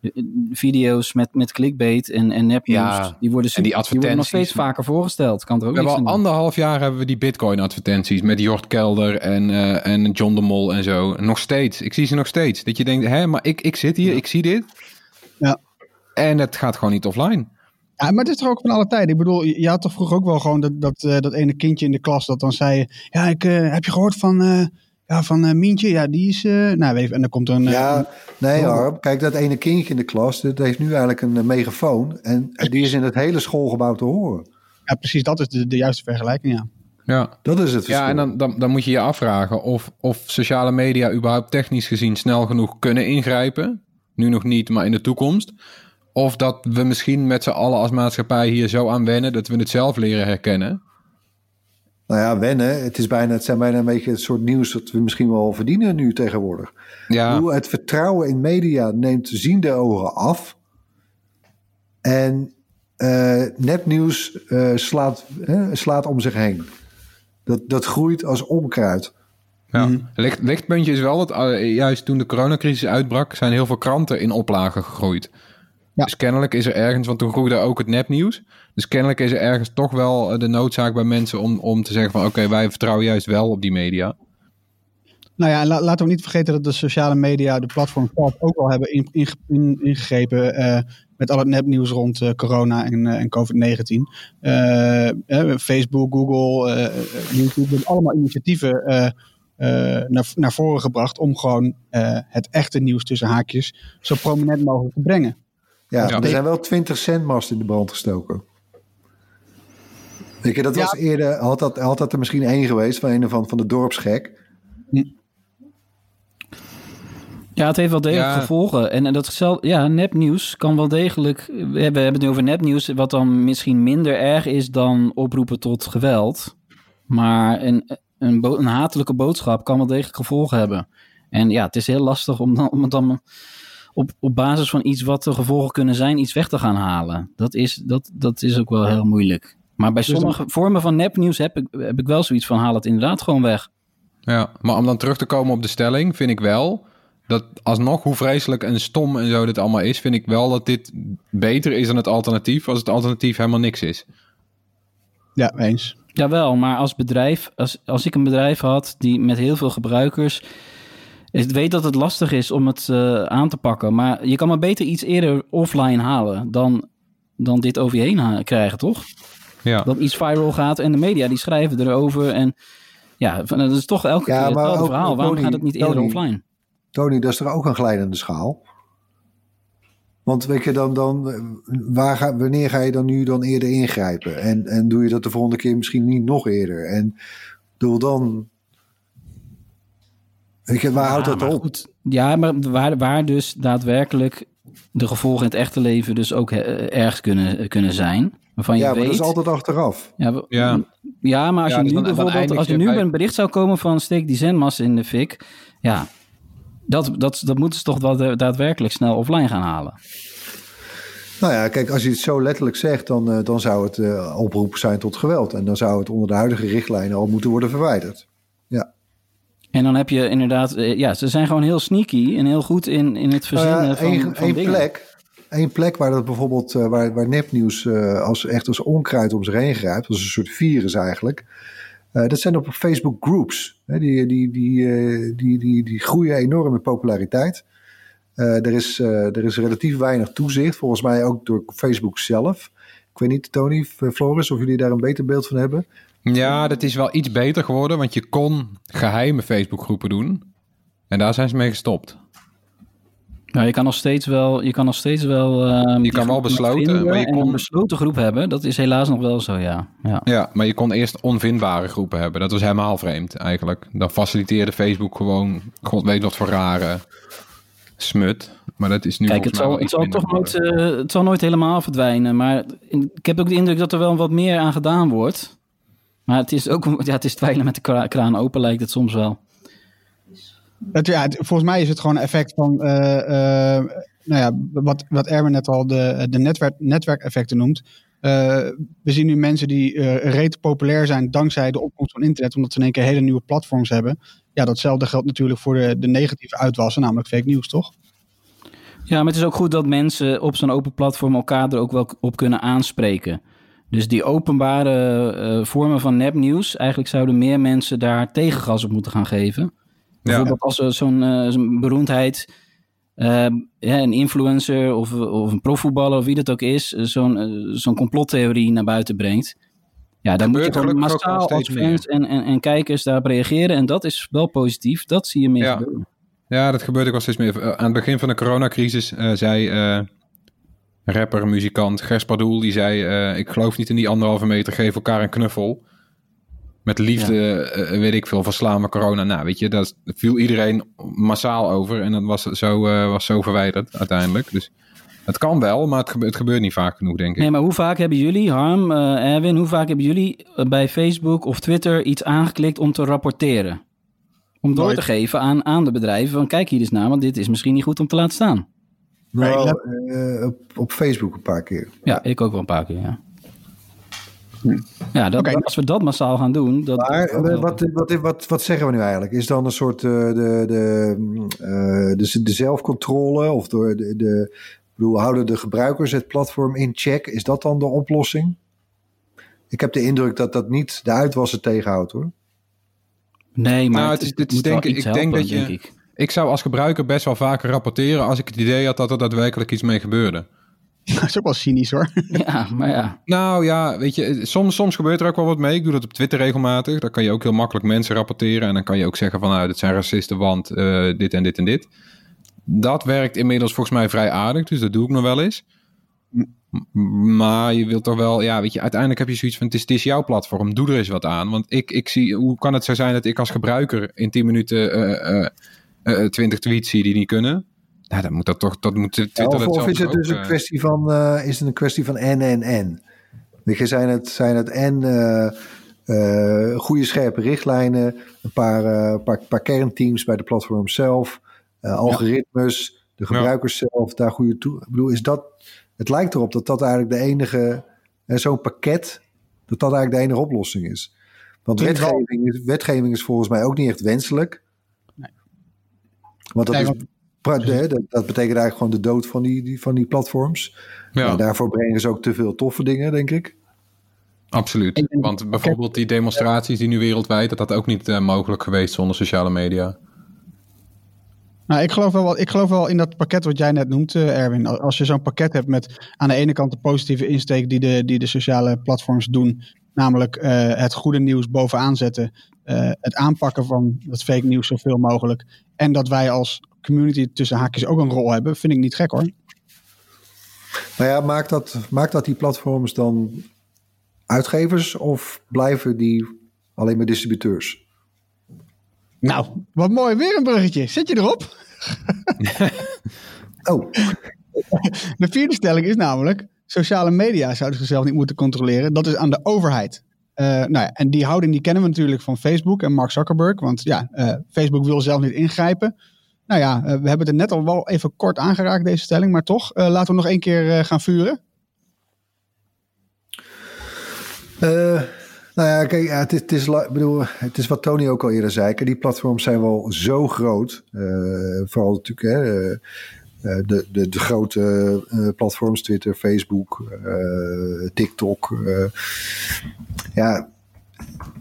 De- Video's met, met clickbait en, en nepnieuws, Ja, die, worden en die die worden nog steeds advertenties. vaker voorgesteld. Kan er ook We hebben niks al anderhalf jaar hebben we die Bitcoin-advertenties met Jort Kelder en, eh, en John de Mol en zo. Nog steeds. Ik zie ze nog steeds. Dat je denkt, hè, maar ik, ik zit hier, ik zie dit. Ja. En het gaat gewoon niet offline. Ja, maar het is toch ook van alle tijden. Ik bedoel, je je had toch vroeger ook wel gewoon dat, dat, eh, dat ene kindje in de klas dat dan zei... Ja, ik, eh, heb je gehoord van, eh, ja, van eh, Mientje? Ja, die is... eh, nou, even, en dan komt er een... eh, Ja, nee Harm. Kijk, dat ene kindje in de klas, dat heeft nu eigenlijk een megafoon. En die is in het hele schoolgebouw te horen. ja, precies, dat is de, de juiste vergelijking, ja. Ja. Dat is het verschil. Ja, en dan, dan, dan moet je je afvragen of, of sociale media überhaupt technisch gezien snel genoeg kunnen ingrijpen. Nu nog niet, maar in de toekomst. Of dat we misschien met z'n allen als maatschappij hier zo aan wennen dat we het zelf leren herkennen. Nou ja, wennen. Het, is bijna, het zijn bijna een beetje het soort nieuws dat we misschien wel verdienen nu tegenwoordig. Ja, bedoel, het vertrouwen in media neemt ziende ogen af. En eh, nepnieuws eh, slaat, slaat om zich heen. Dat, dat groeit als onkruid. ja. Licht, lichtpuntje is wel dat eh, juist toen de coronacrisis uitbrak, zijn heel veel kranten in oplagen gegroeid. Ja. Dus kennelijk is er ergens, want toen groeide ook het nepnieuws. Dus kennelijk is er ergens toch wel eh, de noodzaak bij mensen om, om te zeggen van oké, wij vertrouwen juist wel op die media. Nou ja, en la- laten we niet vergeten dat de sociale media, de platforms zelf ook wel hebben in- in- in- ingegrepen eh, met al het nepnieuws rond eh, corona en, eh, en COVID-19. Eh, eh, Facebook, Google, YouTube hebben allemaal initiatieven eh, eh, naar, naar voren gebracht om gewoon eh, het echte nieuws tussen haakjes zo prominent mogelijk te brengen. Ja, Ja. er zijn wel 20 centmast in de brand gestoken. Weet je, dat Ja. was eerder, had dat, had dat er misschien één geweest van een of ander van de dorpsgek. Ja, het heeft wel degelijk Ja. gevolgen. En, en dat zelf, ja, nepnieuws kan wel degelijk. We hebben, we hebben het nu over nepnieuws, wat dan misschien minder erg is dan oproepen tot geweld. Maar een, een, bo- een hatelijke boodschap kan wel degelijk gevolgen hebben. En ja, het is heel lastig om dan, om het dan op, op basis van iets wat de gevolgen kunnen zijn, iets weg te gaan halen. Dat is, dat, dat is ook wel heel moeilijk. Maar bij Dus dan- sommige vormen van nepnieuws heb ik, heb ik wel zoiets van haal het inderdaad gewoon weg. Ja, maar om dan terug te komen op de stelling, vind ik wel dat alsnog, hoe vreselijk en stom en zo dit allemaal is, vind ik wel dat dit beter is dan het alternatief, als het alternatief helemaal niks is. Ja, eens. Jawel, maar als bedrijf, als, als ik een bedrijf had die met heel veel gebruikers. Ik weet dat het lastig is om het eh, aan te pakken. Maar je kan maar beter iets eerder offline halen dan, dan dit over je heen krijgen, toch? Ja. Dat iets viral gaat en de media die schrijven erover. En ja, dat is toch elke Ja, keer hetzelfde ook- verhaal. Waarom gaat het niet eerder Tony- offline? Tony, dat is toch ook een glijdende schaal? Want weet je, dan, dan, waar ga, wanneer ga je dan nu dan eerder ingrijpen? En, en doe je dat de volgende keer misschien niet nog eerder? En doe dan... Weet je, waar houdt dat op? goed. Ja, maar waar, waar dus daadwerkelijk de gevolgen in het echte leven dus ook eh, erg kunnen, kunnen zijn. Waarvan je Ja, maar dat is altijd achteraf. Ja, Ja. ja, maar als Ja, je dus nu dan- bijvoorbeeld, als er je nu bij- een bericht zou komen van steek die zendmassa in de fik, ja, dat, dat, dat moeten ze toch wel da- daadwerkelijk snel offline gaan halen. Nou ja, kijk, als je het zo letterlijk zegt, dan, eh, dan zou het eh, oproep zijn tot geweld. En dan zou het onder de huidige richtlijnen al moeten worden verwijderd. Ja. En dan heb je inderdaad, eh, ja, ze zijn gewoon heel sneaky en heel goed in, in het verzinnen Nou ja, van, één, van plek, één plek waar dat bijvoorbeeld, eh, waar, waar nepnieuws eh, als, echt als onkruid om zich heen grijpt, als een soort virus eigenlijk. eh, dat zijn op Facebook groups. Hè, die, die, die, die, die, die groeien enorm in populariteit. Er, is, er is relatief weinig toezicht, volgens mij ook door Facebook zelf. Ik weet niet, Tony, Floris, of jullie daar een beter beeld van hebben. Ja, dat is wel iets beter geworden, want je kon geheime Facebookgroepen doen. En daar zijn ze mee gestopt. Nou, je kan nog steeds wel, je kan nog steeds wel. ehm, die kan wel besloten, maar je kon- een besloten groep hebben. Dat is helaas nog wel zo, ja. ja. Ja, maar je kon eerst onvindbare groepen hebben. Dat was helemaal vreemd eigenlijk. Dan faciliteerde Facebook gewoon, god weet wat voor rare smut. Maar dat is nu Kijk, het zal, het, zal toch nooit, eh, het zal nooit helemaal verdwijnen. Maar in- ik heb ook de indruk dat er wel wat meer aan gedaan wordt. Maar het is ook ja, het is twijlen met de kra- kraan open, lijkt het soms wel. Het, ja, volgens mij is het gewoon een effect van, eh, eh, nou ja, wat, wat Erwin net al de, de netwerk, netwerkeffecten noemt. Eh, we zien nu mensen die reet populair zijn dankzij de opkomst van internet, omdat ze in één keer hele nieuwe platforms hebben. Ja, datzelfde geldt natuurlijk voor de, de negatieve uitwassen, namelijk fake nieuws, toch? Ja, maar het is ook goed dat mensen op zo'n open platform elkaar er ook wel op kunnen aanspreken. Dus die openbare vormen van nepnieuws, eigenlijk zouden meer mensen daar tegengas op moeten gaan geven. Bijvoorbeeld als zo'n eh, zo'n beroemdheid, eh, ja, een influencer of, of een profvoetballer of wie dat ook is, eh, zo'n eh, zo'n complottheorie naar buiten brengt. Ja, dan moet je gewoon massaal als fans en, en, en kijkers daarop reageren. En dat is wel positief. Dat zie je meer Ja. gebeuren. Ja, dat gebeurt ook wel steeds meer. Aan het begin van de coronacrisis zei rapper, muzikant Gers Pardoel, die zei, ik geloof niet in die anderhalve meter, geef elkaar een knuffel. Met liefde, eh, weet ik veel, verslaan we corona. Nou, weet je, daar viel iedereen massaal over en dat was zo, eh, was zo verwijderd uiteindelijk. Dus het kan wel, maar het gebeurt, het gebeurt niet vaak genoeg, denk ik. Nee, maar hoe vaak hebben jullie, Harm, eh, Erwin, hoe vaak hebben jullie bij Facebook of Twitter iets aangeklikt om te rapporteren? Om door Nooit. te geven aan, aan de bedrijven van kijk hier eens naar, want dit is misschien niet goed om te laten staan. Nou, Nee, eh, op, op Facebook een paar keer. Ja, ik ook wel een paar keer, ja. Ja, dat, Oké. als we dat massaal gaan doen, dat, Maar dat- eh, wat, wat, wat, wat zeggen we nu eigenlijk? Is dan een soort eh, de, de, eh, de, de zelfcontrole of door de, de bedoel, houden de gebruikers het platform in check? Is dat dan de oplossing? Ik heb de indruk dat dat niet de uitwassen tegenhoudt hoor. nee, maar Nou, het is- dit is denk ik- denk dat je- denk ik. Ik zou als gebruiker best wel vaker rapporteren als ik het idee had dat er daadwerkelijk iets mee gebeurde. [LAUGHS] Dat is ook wel cynisch hoor. [LAUGHS] Ja, maar ja. Nou ja, weet je, soms, soms gebeurt er ook wel wat mee. Ik doe dat op Twitter regelmatig. Daar kan je ook heel makkelijk mensen rapporteren. En dan kan je ook zeggen van, nou, dit zijn racisten, want eh, dit en dit en dit. Dat werkt inmiddels volgens mij vrij aardig, dus dat doe ik nog wel eens. Maar je wilt toch wel, ja, weet je, uiteindelijk heb je zoiets van: het is, het is jouw platform, doe er eens wat aan. Want ik, ik zie, hoe kan het zo zijn dat ik als gebruiker in 10 minuten eh, eh, eh, 20 tweets zie die niet kunnen? Nou, dan moet dat toch, dat moet Twitter of, dat is het ook, dus een eh, kwestie van, eh, is het een kwestie van en en en? Je, zijn het, zijn het en eh, goede scherpe richtlijnen, een paar, paar, paar kernteams bij de platform zelf, algoritmes, de gebruikers zelf, daar goede toe. Ik bedoel, is dat, het lijkt erop dat dat eigenlijk de enige, zo'n pakket, dat dat eigenlijk de enige oplossing is. Want wetgeving is, wetgeving is volgens mij ook niet echt wenselijk. Want dat, Nee, is, want- pra- hè, dat, dat betekent eigenlijk gewoon de dood van die, die, van die platforms. Ja, Nou, daarvoor brengen ze ook te veel toffe dingen, denk ik. absoluut. Want bijvoorbeeld die demonstraties die nu wereldwijd, dat had ook niet eh, mogelijk geweest zonder sociale media. Nou, ik geloof, wel, wat- ik geloof wel in dat pakket wat jij net noemt, Erwin. Al- Als je zo'n pakket hebt met aan de ene kant de positieve insteek die de, die de sociale platforms doen. Namelijk eh, het goede nieuws bovenaan zetten. eh, het aanpakken van dat fake nieuws zoveel mogelijk. En dat wij als community tussen haakjes ook een rol hebben. Vind ik niet gek hoor. Nou ja, maakt dat, maakt dat die platforms dan uitgevers of blijven die alleen maar distributeurs? Nou, wat mooi. Weer een bruggetje. Zit je erop? [LAUGHS] Oh, [LAUGHS] De vierde stelling is namelijk: sociale media zouden zichzelf niet moeten controleren. Dat is aan de overheid. Eh, nou ja, en die houding die kennen we natuurlijk van Facebook en Mark Zuckerberg. Want ja, eh, Facebook wil zelf niet ingrijpen. Nou ja, eh, we hebben het er net al wel even kort aangeraakt, deze stelling. Maar toch, eh, laten we nog één keer eh, gaan vuren. Nou ja, kijk, ja, het, is, het, is, bedoel, het is wat Tony ook al eerder zei. Die platforms zijn wel zo groot. vooral natuurlijk hè, de, de, de grote platforms, Twitter, Facebook, TikTok. ja,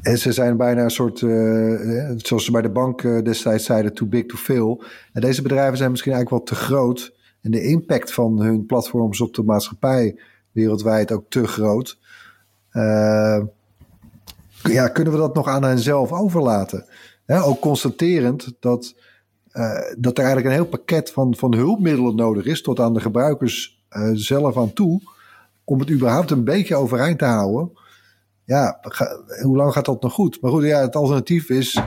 en ze zijn bijna een soort, eh, eh, zoals ze bij de bank eh, destijds zeiden, too big to fail. En deze bedrijven zijn misschien eigenlijk wel te groot. En de impact van hun platforms op de maatschappij wereldwijd ook te groot. Ja, kunnen we dat nog aan hen zelf overlaten? Ook constaterend dat, dat er eigenlijk een heel pakket van, van hulpmiddelen nodig is, tot aan de gebruikers zelf aan toe, om het überhaupt een beetje overeind te houden. Ja, ga- hoe lang gaat dat nog goed? Maar goed, ja, het alternatief is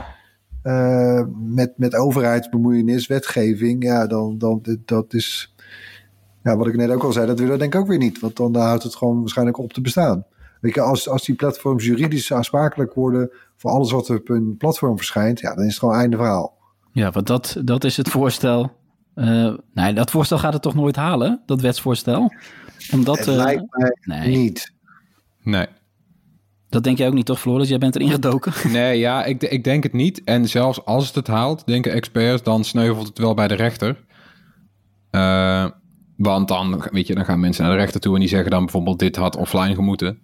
eh, met, met overheidsbemoeienis, wetgeving, ja, dan, dan dat is, ja, wat ik net ook al zei, dat willen we denk ik ook weer niet, want dan houdt het gewoon waarschijnlijk op te bestaan. Weet je, als, als die platforms juridisch aansprakelijk worden voor alles wat er op hun platform verschijnt, ja, dan is het gewoon einde verhaal. Ja, want dat, dat is het voorstel. Eh, nee, dat voorstel gaat het toch nooit halen, dat wetsvoorstel? Omdat, het eh, lijkt mij nee, niet. Nee. Dat denk jij ook niet toch, Floris? Jij bent erin gedoken. [LAUGHS] Nee, ja, ik, ik denk het niet. En zelfs als het het haalt, denken experts, dan sneuvelt het wel bij de rechter. Eh, want dan, weet je, dan gaan mensen naar de rechter toe en die zeggen dan bijvoorbeeld dit had offline gemoeten.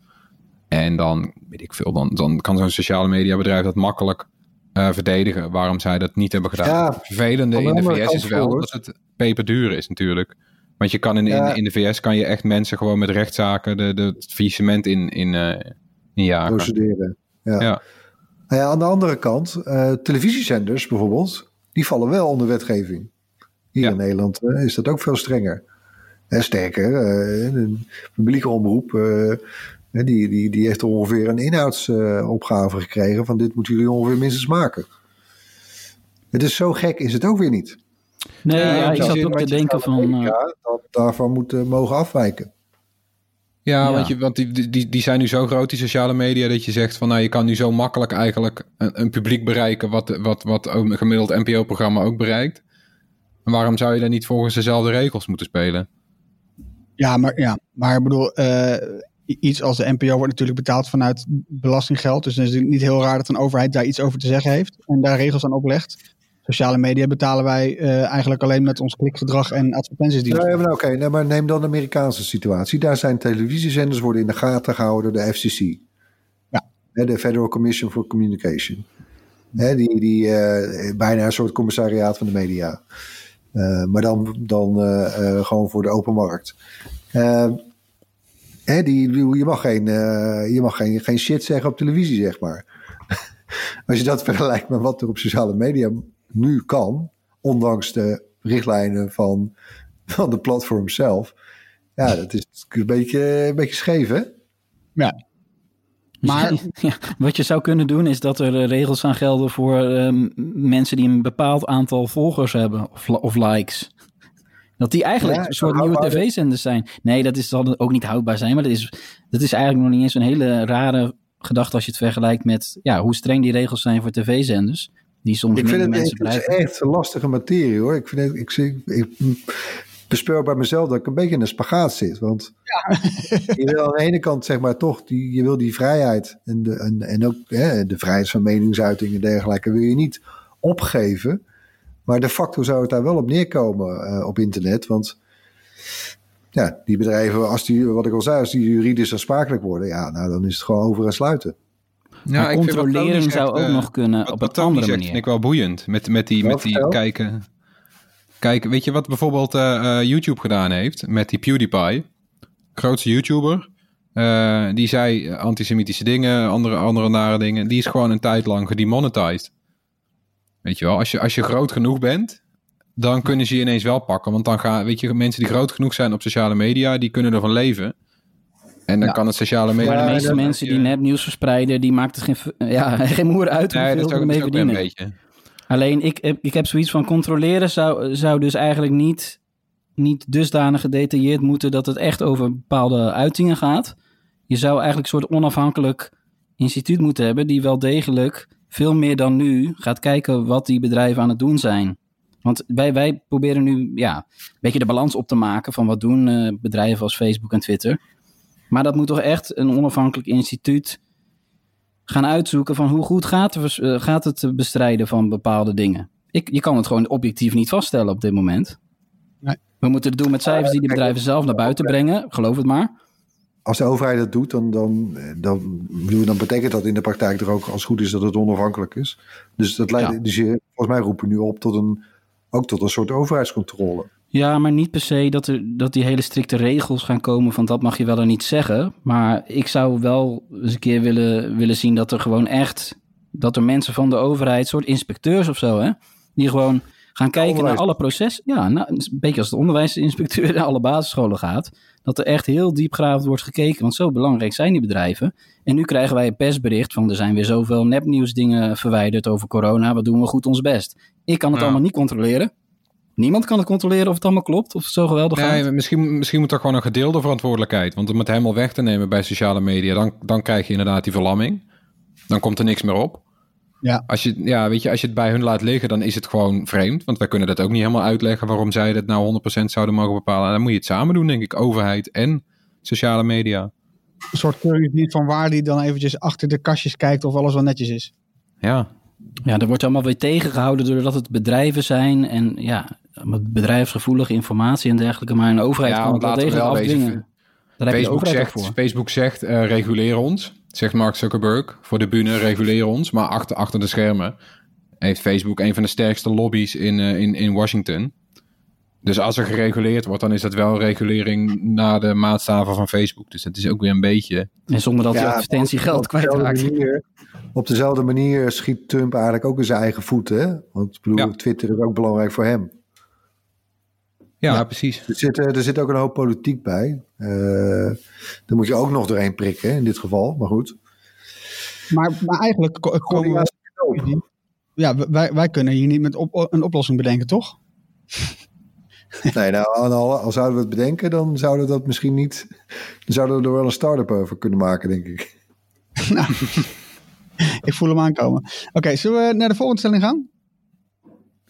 En dan, weet ik veel, dan, dan kan zo'n sociale mediabedrijf dat makkelijk eh, verdedigen waarom zij dat niet hebben gedaan. Ja, het vervelende in de VS is wel dat het peperduur is natuurlijk. Want je kan in, Ja. in, in de VS kan je echt mensen gewoon met rechtszaken de, de, het faillissement in, in, eh injagen. Procederen. Ja. Ja. Nou ja, aan de andere kant, eh, televisiezenders bijvoorbeeld, die vallen wel onder wetgeving. Hier Ja. in Nederland eh, is dat ook veel strenger. En sterker, eh, een publieke omroep, eh, die, die, die heeft ongeveer een inhoudsopgave gekregen van dit moeten jullie ongeveer minstens maken. Het is zo gek, is het ook weer niet. Nee, Ja, ja, ik zat ook te denken van... eh, ja, dat daarvan moeten mogen afwijken. Ja, Ja. want, je, want die, die, die zijn nu zo groot, die sociale media, dat je zegt van nou, je kan nu zo makkelijk eigenlijk een, een publiek bereiken wat, wat, wat ook een gemiddeld NPO-programma ook bereikt. En waarom zou je dan niet volgens dezelfde regels moeten spelen? Ja, maar, ja, maar ik bedoel, eh, iets als de NPO wordt natuurlijk betaald vanuit belastinggeld. Dus dan is het niet heel raar dat een overheid daar iets over te zeggen heeft en daar regels aan oplegt. Sociale media betalen wij eh, eigenlijk alleen met ons klikgedrag en advertenties maar Oké, nee, maar neem dan de Amerikaanse situatie. Daar zijn televisiezenders worden in de gaten gehouden door de FCC. Ja. De Federal Commission for Communication. Die die eh, bijna een soort commissariaat van de media. Eh, maar dan, dan gewoon voor de open markt. Die, je mag, geen, je mag geen, geen shit zeggen op televisie, zeg maar. [LAUGHS] Als je dat vergelijkt met wat er op sociale media nu kan, ondanks de richtlijnen van, van de platform zelf. Ja, dat is een beetje, een beetje scheef, hè? Ja. Maar [LAUGHS] Ja, wat je zou kunnen doen is dat er eh, regels gaan gelden voor ehm, mensen die een bepaald aantal volgers hebben of, of likes. Dat die eigenlijk Ja, een soort nieuwe tv-zenders zijn. Nee, dat is, zal ook niet houdbaar zijn, maar dat is, dat is eigenlijk nog niet eens een hele rare gedacht als je het vergelijkt met ja, hoe streng die regels zijn voor tv-zenders. Die soms Ik vind het, mensen het is echt een lastige materie hoor. Ik, vind het, ik, zie- ik bespeur bij mezelf dat ik een beetje in een spagaat zit. Want [LAUGHS] je wil aan de ene kant zeg maar toch, die, je wil die vrijheid en, de, en, en ook hè, de vrijheid van meningsuiting en dergelijke wil je niet opgeven. Maar de facto zou het daar wel op neerkomen eh, op internet. Want ja, die bedrijven, als die, wat ik al zei, als die juridisch aansprakelijk worden, ja, nou dan is het gewoon over en sluiten. Ja, Maar controleren zou ook eh, nog kunnen wat- op wat een andere zegt, manier. vind ik wel boeiend. Met, met die, met die kijken. Kijk, weet je wat bijvoorbeeld eh, eh, YouTube gedaan heeft met die PewDiePie? Grootste YouTuber. Eh, die zei antisemitische dingen, andere, andere nare dingen. Die is gewoon een tijd lang gedemonetized. Weet je wel, als je, als je groot genoeg bent, dan kunnen ze je ineens wel pakken. Want dan gaan, weet je, mensen die groot genoeg zijn op sociale media, die kunnen ervan leven. En dan Ja. kan het sociale media... Maar de meeste mensen die nepnieuws verspreiden, die maakt het geen, [LAUGHS] ja, geen moer uit Nee, hoeveel dat ze is ook, dat ermee is ook weer een verdienen. beetje. Alleen ik, heb- ik heb zoiets van controleren zou, zou dus eigenlijk niet, niet dusdanig gedetailleerd moeten dat het echt over bepaalde uitingen gaat. Je zou eigenlijk een soort onafhankelijk instituut moeten hebben die wel degelijk veel meer dan nu gaat kijken wat die bedrijven aan het doen zijn. Want wij, wij proberen nu ja, een beetje de balans op te maken van wat doen eh, bedrijven als Facebook en Twitter. Maar dat moet toch echt een onafhankelijk instituut gaan uitzoeken van hoe goed gaat, eh, gaat het bestrijden van bepaalde dingen. Ik, je kan het gewoon objectief niet vaststellen op dit moment. Nee. We moeten het doen met cijfers die de bedrijven zelf naar buiten brengen, geloof het maar. Als de overheid dat doet, dan, dan, dan, bedoel, dan betekent dat in de praktijk er ook als het goed is dat het onafhankelijk is. Dus, dat leidt, Ja. dus je, volgens mij roepen we nu op tot een, ook tot een soort overheidscontrole. Ja, maar niet per se dat, er, dat die hele strikte regels gaan komen van dat mag je wel en niet zeggen. Maar ik zou wel eens een keer willen, willen zien dat er gewoon echt, dat er mensen van de overheid, soort inspecteurs of zo, hè, die gewoon gaan kijken naar alle processen. Ja, nou, een beetje als de onderwijsinspecteur [LAUGHS] naar alle basisscholen gaat. Dat er echt heel diepgravend wordt gekeken, want zo belangrijk zijn die bedrijven. En nu krijgen wij een persbericht van er zijn weer zoveel nepnieuwsdingen verwijderd over corona. Wat doen we goed ons best? Ik kan het Ja. allemaal niet controleren. Niemand kan het controleren of het allemaal klopt, of het zo geweldig gaat. Nee, misschien, misschien moet er gewoon een gedeelde verantwoordelijkheid. Want om het helemaal weg te nemen bij sociale media, dan, dan krijg je inderdaad die verlamming. Dan komt er niks meer op. Ja. Als je, ja, weet je, als je het bij hun laat liggen, dan is het gewoon vreemd. Want wij kunnen dat ook niet helemaal uitleggen waarom zij dat nou 100% zouden mogen bepalen. Dan moet je het samen doen, denk ik. Overheid en sociale media. Een soort keuringsdienst van waar die dan eventjes achter de kastjes kijkt of alles wel netjes is. Ja, Ja, dat wordt allemaal weer tegengehouden doordat het bedrijven zijn en ja, met bedrijfsgevoelige informatie en dergelijke. Maar een overheid Ja, kan het wel wezen, afdwingen. Daar heb je de Facebook zegt, voor. Facebook zegt eh, reguleer ons. Zegt Mark Zuckerberg voor de bühne, reguleer ons. Maar achter, achter de schermen heeft Facebook een van de sterkste lobby's in, eh, in, in Washington. Dus als er gereguleerd wordt, dan is dat wel regulering naar de maatstaven van Facebook. Dus dat is ook weer een beetje... En zonder dat je Ja, advertentiegeld op dezelfde kwijtraakt. Op dezelfde manier schiet Trump eigenlijk ook in zijn eigen voeten. Hè? Want ik bedoel, Ja. Twitter is ook belangrijk voor hem. Ja, precies. Er zit, eh, er zit ook een hoop politiek bij. Eh daar moet je ook nog doorheen prikken in dit geval. Maar goed. Maar, maar eigenlijk ko- komen we... Ja, wij, wij kunnen hier niet met op, een oplossing bedenken, toch? [LAUGHS] Nee, nou, al zouden we het bedenken, dan zouden we dat misschien niet. Dan zouden we er wel een start-up over kunnen maken, denk ik. [LAUGHS] [LAUGHS] [LAUGHS] Ik voel hem aankomen. Oké, zullen we naar de volgende stelling gaan?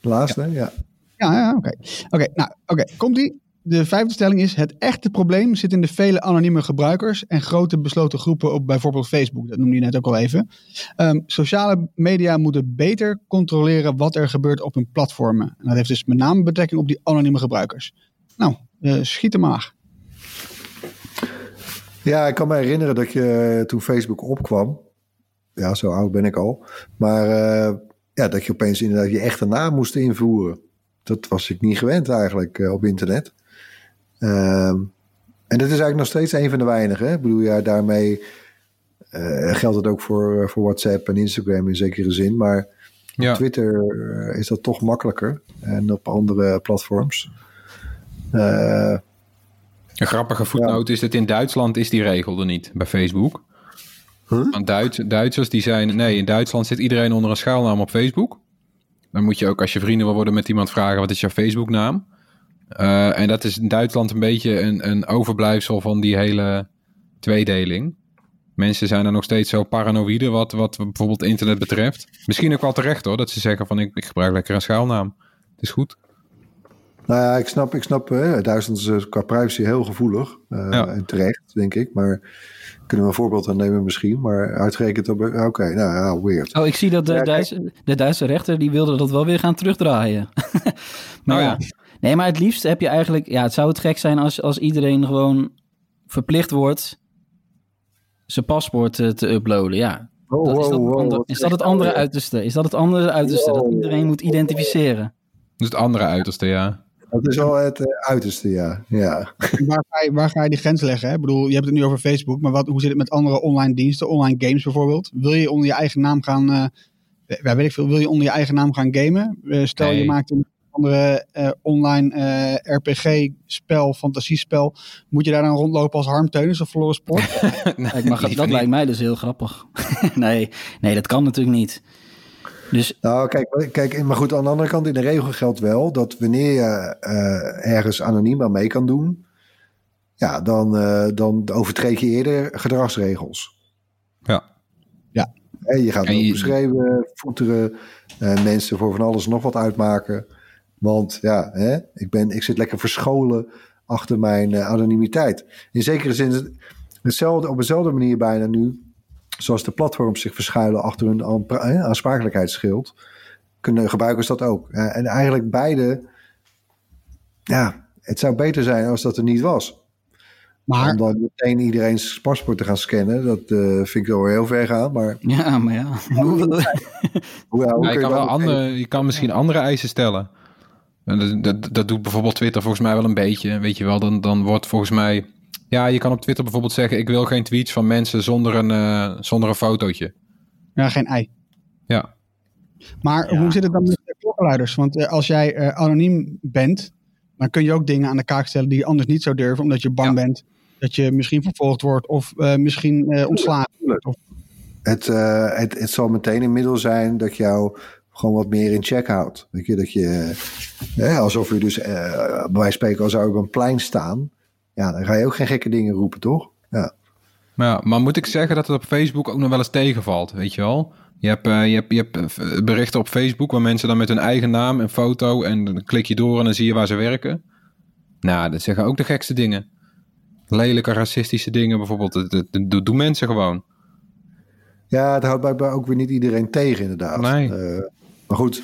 De laatste, ja. Ja, ja oké. Oké, nou, oké, komt-ie. De vijfde stelling is: het echte probleem zit in de vele anonieme gebruikers en grote besloten groepen op bijvoorbeeld Facebook. Dat noemde je net ook al even. Ehm, sociale media moeten beter controleren wat er gebeurt op hun platformen. En dat heeft dus met name betrekking op die anonieme gebruikers. Nou, eh, schiet hem maar. Ja, ik kan me herinneren dat je toen Facebook opkwam. Ja, zo oud ben ik al. Maar eh, ja, dat je opeens inderdaad je echte naam moest invoeren. Dat was ik niet gewend eigenlijk eh, op internet. Ehm, en dat is eigenlijk nog steeds een van de weinigen. Ik bedoel, ja, daarmee eh, geldt het ook voor, voor WhatsApp en Instagram in zekere zin. Maar Ja. op Twitter is dat toch makkelijker. En op andere platforms. Een grappige voetnoot is dat in Duitsland is die regel er niet bij Facebook. Huh? Want Duits, Duitsers die zijn... Nee, in Duitsland zit iedereen onder een schuilnaam op Facebook. Dan moet je ook als je vrienden wil worden met iemand vragen... wat is jouw Facebooknaam? Eh en dat is in Duitsland een beetje een, een overblijfsel van die hele tweedeling. Mensen zijn er nog steeds zo paranoïde wat, wat bijvoorbeeld internet betreft. Misschien ook wel terecht hoor, dat ze zeggen van ik, ik gebruik lekker een schuilnaam. Het is goed. Nou ja, ik snap, ik snap hè, Duitsland is eh, qua privacy heel gevoelig. eh, Ja. En terecht, denk ik. Maar kunnen we een voorbeeld aan nemen misschien. Maar uitgerekend op... Oké, nou ja, weird. Oh, ik zie dat de, Ja. Duitse, de Duitse rechter die wilde dat wel weer gaan terugdraaien. [LAUGHS] maar Oh ja. ja. Nee, maar het liefst heb je eigenlijk... Ja, het zou het gek zijn als, als iedereen gewoon verplicht wordt zijn paspoort eh, te uploaden. Ja, Oh, dat, is, dat, wow, is dat het andere uiterste? Is dat het andere uiterste? Dat iedereen moet identificeren? Dus het andere uiterste, ja. Dat is wel het eh, uiterste, ja. ja. Waar ga, je, waar ga je die grens leggen? Hè? Ik bedoel, je hebt het nu over Facebook, maar wat, hoe zit het met andere online diensten, online games bijvoorbeeld? Wil je onder je eigen naam gaan, eh, ja, weet ik veel, wil je onder je eigen naam gaan gamen? Eh, stel Nee. je maakt een andere eh, online eh, RPG-spel, fantasiespel, moet je daar dan rondlopen als Harm Teunis of Floris Sport? [LAUGHS] Maar liever dat niet. lijkt mij dus heel grappig. [LAUGHS] nee, nee, dat kan natuurlijk niet. Dus Nou, kijk, kijk, maar goed, aan de andere kant in de regel geldt wel dat wanneer je eh, ergens anoniem aan mee kan doen, ja, dan, eh, dan overtreed je eerder gedragsregels. Ja. Hè, je gaat En je- beschrijven, voeteren, eh, mensen voor van alles nog wat uitmaken. Want ja, hè, ik, ben, ik zit lekker verscholen achter mijn eh, anonimiteit. In zekere zin hetzelfde, op dezelfde manier bijna nu, zoals de platforms zich verschuilen achter hun aansprakelijkheidsschild, kunnen gebruikers dat ook. En eigenlijk beide, ja, het zou beter zijn als dat er niet was. Maar Om dan meteen iedereen's paspoort te gaan scannen, dat eh, vind ik wel heel ver gaan. Maar ja, maar ja. [LAUGHS] Hoe- hoe, ja, hoe Ja, je, kan wel andere, je kan misschien andere eisen stellen. En Dat, dat, dat doet bijvoorbeeld Twitter volgens mij wel een beetje. Weet je wel, dan, dan wordt volgens mij... Ja, je kan op Twitter bijvoorbeeld zeggen... ik wil geen tweets van mensen zonder een, eh, zonder een fotootje. ja, geen ei. Ja. Maar Ja. hoe zit het dan met de klokkenluiders? Want eh, als jij eh, anoniem bent, dan kun je ook dingen aan de kaak stellen die je anders niet zou durven, omdat je bang Ja. bent dat je misschien vervolgd wordt of eh, misschien eh, ontslagen wordt. Of, Het, eh, het, het zal meteen een middel zijn dat jou gewoon wat meer in check houdt. Weet je, dat je, eh, alsof je dus, eh, bij wijze van spreken, als zou ik op een plein staan, ja, dan ga je ook geen gekke dingen roepen, toch? Ja. Maar, ja, maar moet ik zeggen dat het op Facebook ook nog wel eens tegenvalt, weet je wel? Je hebt, eh, je hebt, je hebt eh, berichten op Facebook waar mensen dan met hun eigen naam en foto... en dan klik je door en dan zie je waar ze werken. Nou, dat zeggen ook de gekste dingen. Lelijke, racistische dingen bijvoorbeeld. Dat, dat, dat doen mensen gewoon. ja, het houdt blijkbaar ook weer niet iedereen tegen, inderdaad. Nee. Eh, maar goed,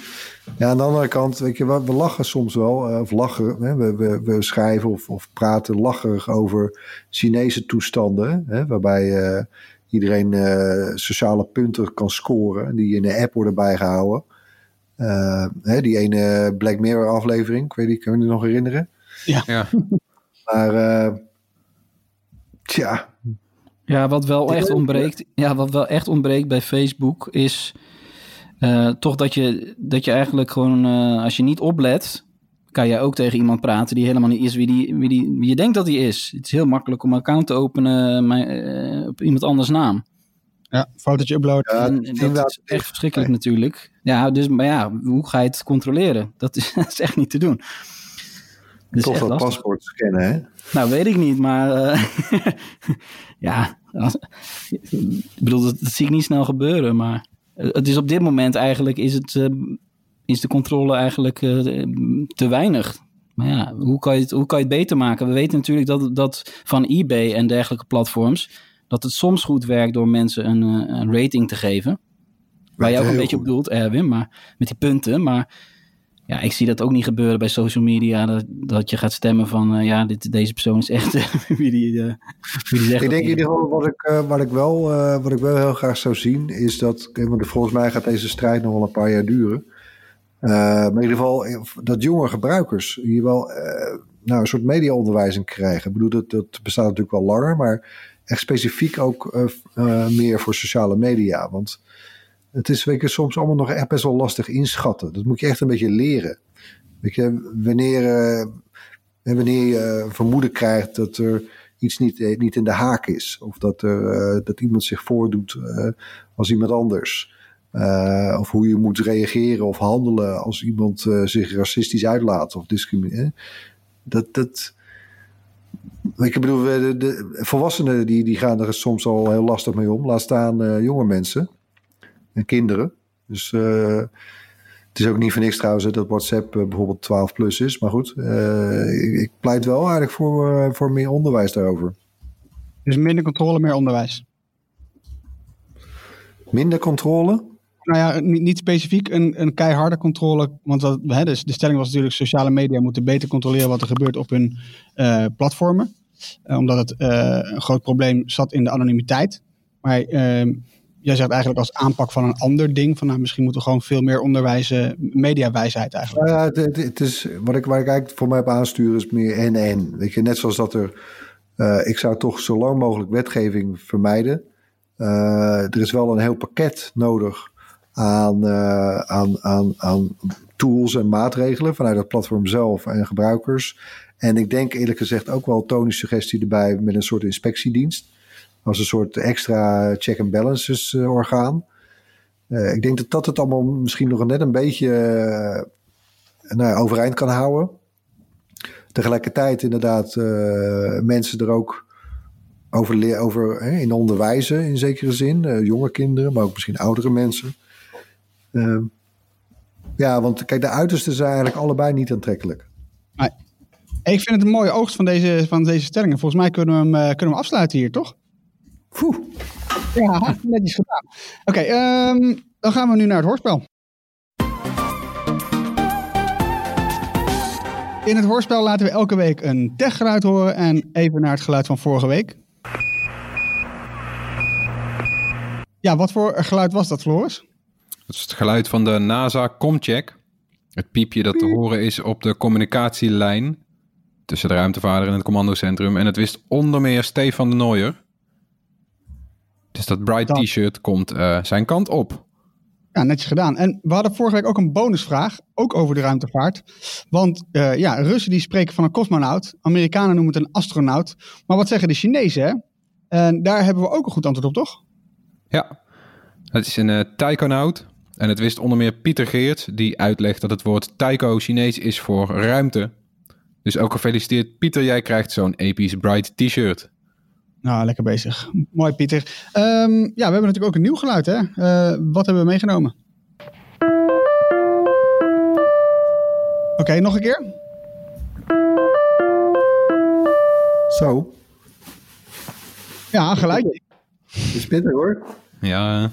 ja, aan de andere kant, weet je, we, we lachen soms wel, eh, of lachen, hè, we, we, we schrijven of, of praten lacherig over Chinese toestanden, hè, waarbij eh, iedereen eh, sociale punten kan scoren, die in de app worden bijgehouden. Eh, hè, die ene Black Mirror aflevering, ik weet niet, kan je me nog herinneren? Ja. Maar eh, tja, Ja, wat wel echt ontbreekt, ja, wat wel echt ontbreekt bij Facebook is eh, toch dat je, dat je eigenlijk gewoon, eh, als je niet oplet, kan je ook tegen iemand praten die helemaal niet is wie, die, wie, die, wie je denkt dat hij is. Het is heel makkelijk om een account te openen maar, eh, op iemand anders naam. ja, fotootje uploaden. ja, en dat is echt verschrikkelijk natuurlijk. Ja, dus, maar ja, hoe ga je het controleren? Dat is, [LAUGHS] dat is echt niet te doen. Dat toch dat lastig. paspoort scannen, hè? Nou, weet ik niet, maar eh, [LAUGHS] ja, als- ik bedoel, dat, dat zie ik niet snel gebeuren. Maar het is op dit moment eigenlijk, is, het, eh, is de controle eigenlijk eh, te weinig. Maar ja, hoe kan, je het, hoe kan je het beter maken? We weten natuurlijk dat, dat van eBay en dergelijke platforms, dat het soms goed werkt door mensen een, eh, een rating te geven. Waar je ook een beetje op bedoelt, Erwin, maar met die punten. Maar ja, ik zie dat ook niet gebeuren bij social media. Dat, dat je gaat stemmen van, eh, ja, dit, deze persoon is echt [LAUGHS] wie die, eh, wie die zegt. Ik denk in ieder geval, wat ik, eh, wat ik, wel, wat ik wel heel graag zou zien, is dat, want volgens mij gaat deze strijd nog wel een paar jaar duren. Maar in ieder geval dat jonge gebruikers hier wel nou, een soort mediaonderwijzing krijgen. Ik bedoel, dat, dat bestaat natuurlijk wel langer, maar echt specifiek ook meer voor sociale media. Want het is weet soms allemaal nog best wel lastig inschatten. Dat moet je echt een beetje leren. Weet je, wanneer, en wanneer je eh, vermoeden krijgt dat er iets niet, eh, niet in de haak is. Of dat, er, dat iemand zich voordoet als iemand anders. Eh, of hoe je moet reageren of handelen als iemand zich racistisch uitlaat of discrimineert. Dat, dat, Ik bedoel, de, volwassenen die, die gaan er soms al heel lastig mee om. Laat staan uh, jonge mensen en kinderen. Dus uh, het is ook niet voor niks trouwens dat WhatsApp uh, bijvoorbeeld 12 plus is. Maar goed, ik, ik, pleit wel eigenlijk voor, voor meer onderwijs daarover. Dus minder controle, meer onderwijs. Minder controle? Nou ja, niet, niet specifiek een, een keiharde controle. Want dat, hè, dus de stelling was natuurlijk: sociale media moeten beter controleren wat er gebeurt op hun uh, platformen. Uh, omdat het uh, een groot probleem zat in de anonimiteit. Maar ehm, jij zegt eigenlijk als aanpak van een ander ding: van nou, misschien moeten we gewoon veel meer onderwijzen, mediawijsheid eigenlijk. Nou ja, het, het, is, wat ik, waar ik eigenlijk voor mij op aanstuur is meer en-en. Weet je, net zoals dat er. ik zou toch zo lang mogelijk wetgeving vermijden. er is wel een heel pakket nodig aan, uh, aan, aan, aan tools en maatregelen vanuit het platform zelf en gebruikers. En ik denk eerlijk gezegd ook wel Tony's suggestie erbij met een soort inspectiedienst. Als een soort extra check and balances uh, orgaan. Uh, ik denk dat dat het allemaal misschien nog net een beetje nou, overeind kan houden. Tegelijkertijd inderdaad mensen er ook over, over in onderwijzen in zekere zin. jonge kinderen, maar ook misschien oudere mensen. Uh, ja, want kijk, de uitersten zijn eigenlijk allebei niet aantrekkelijk. Ik vind het een mooie oogst van deze, van deze stellingen. Volgens mij kunnen we hem, kunnen we hem afsluiten hier, toch? Poeh. Ja, netjes gedaan. Oké, okay, um, dan gaan we nu naar het hoorspel. In het hoorspel laten we elke week een techgeluid horen en even naar het geluid van vorige week. Ja, wat voor geluid was dat, Floris? Dat is het geluid van de NASA Comcheck. Het piepje dat te horen is op de communicatielijn tussen de ruimtevaarder en het commandocentrum. En het wist onder meer Stefan de Nooier. Dus dat bright t-shirt komt uh, zijn kant op. Ja, netjes gedaan. En we hadden vorige week ook een bonusvraag, ook over de ruimtevaart. Want uh, ja, Russen die spreken van een cosmonaut, Amerikanen noemen het een astronaut. Maar wat zeggen de Chinezen, hè? En daar hebben we ook een goed antwoord op, toch? Ja, het is een uh, taikonaut. En het wist onder meer Pieter Geert, die uitlegt dat het woord taiko Chinees is voor ruimte. Dus ook gefeliciteerd Pieter, jij krijgt zo'n episch bright t-shirt. Nou, lekker bezig. Mooi Pieter. Um, ja, we hebben natuurlijk ook een nieuw geluid hè. Uh, wat hebben we meegenomen? Oké, okay, nog een keer. Zo. Ja, gelijk. Het is pittig hoor. Ja.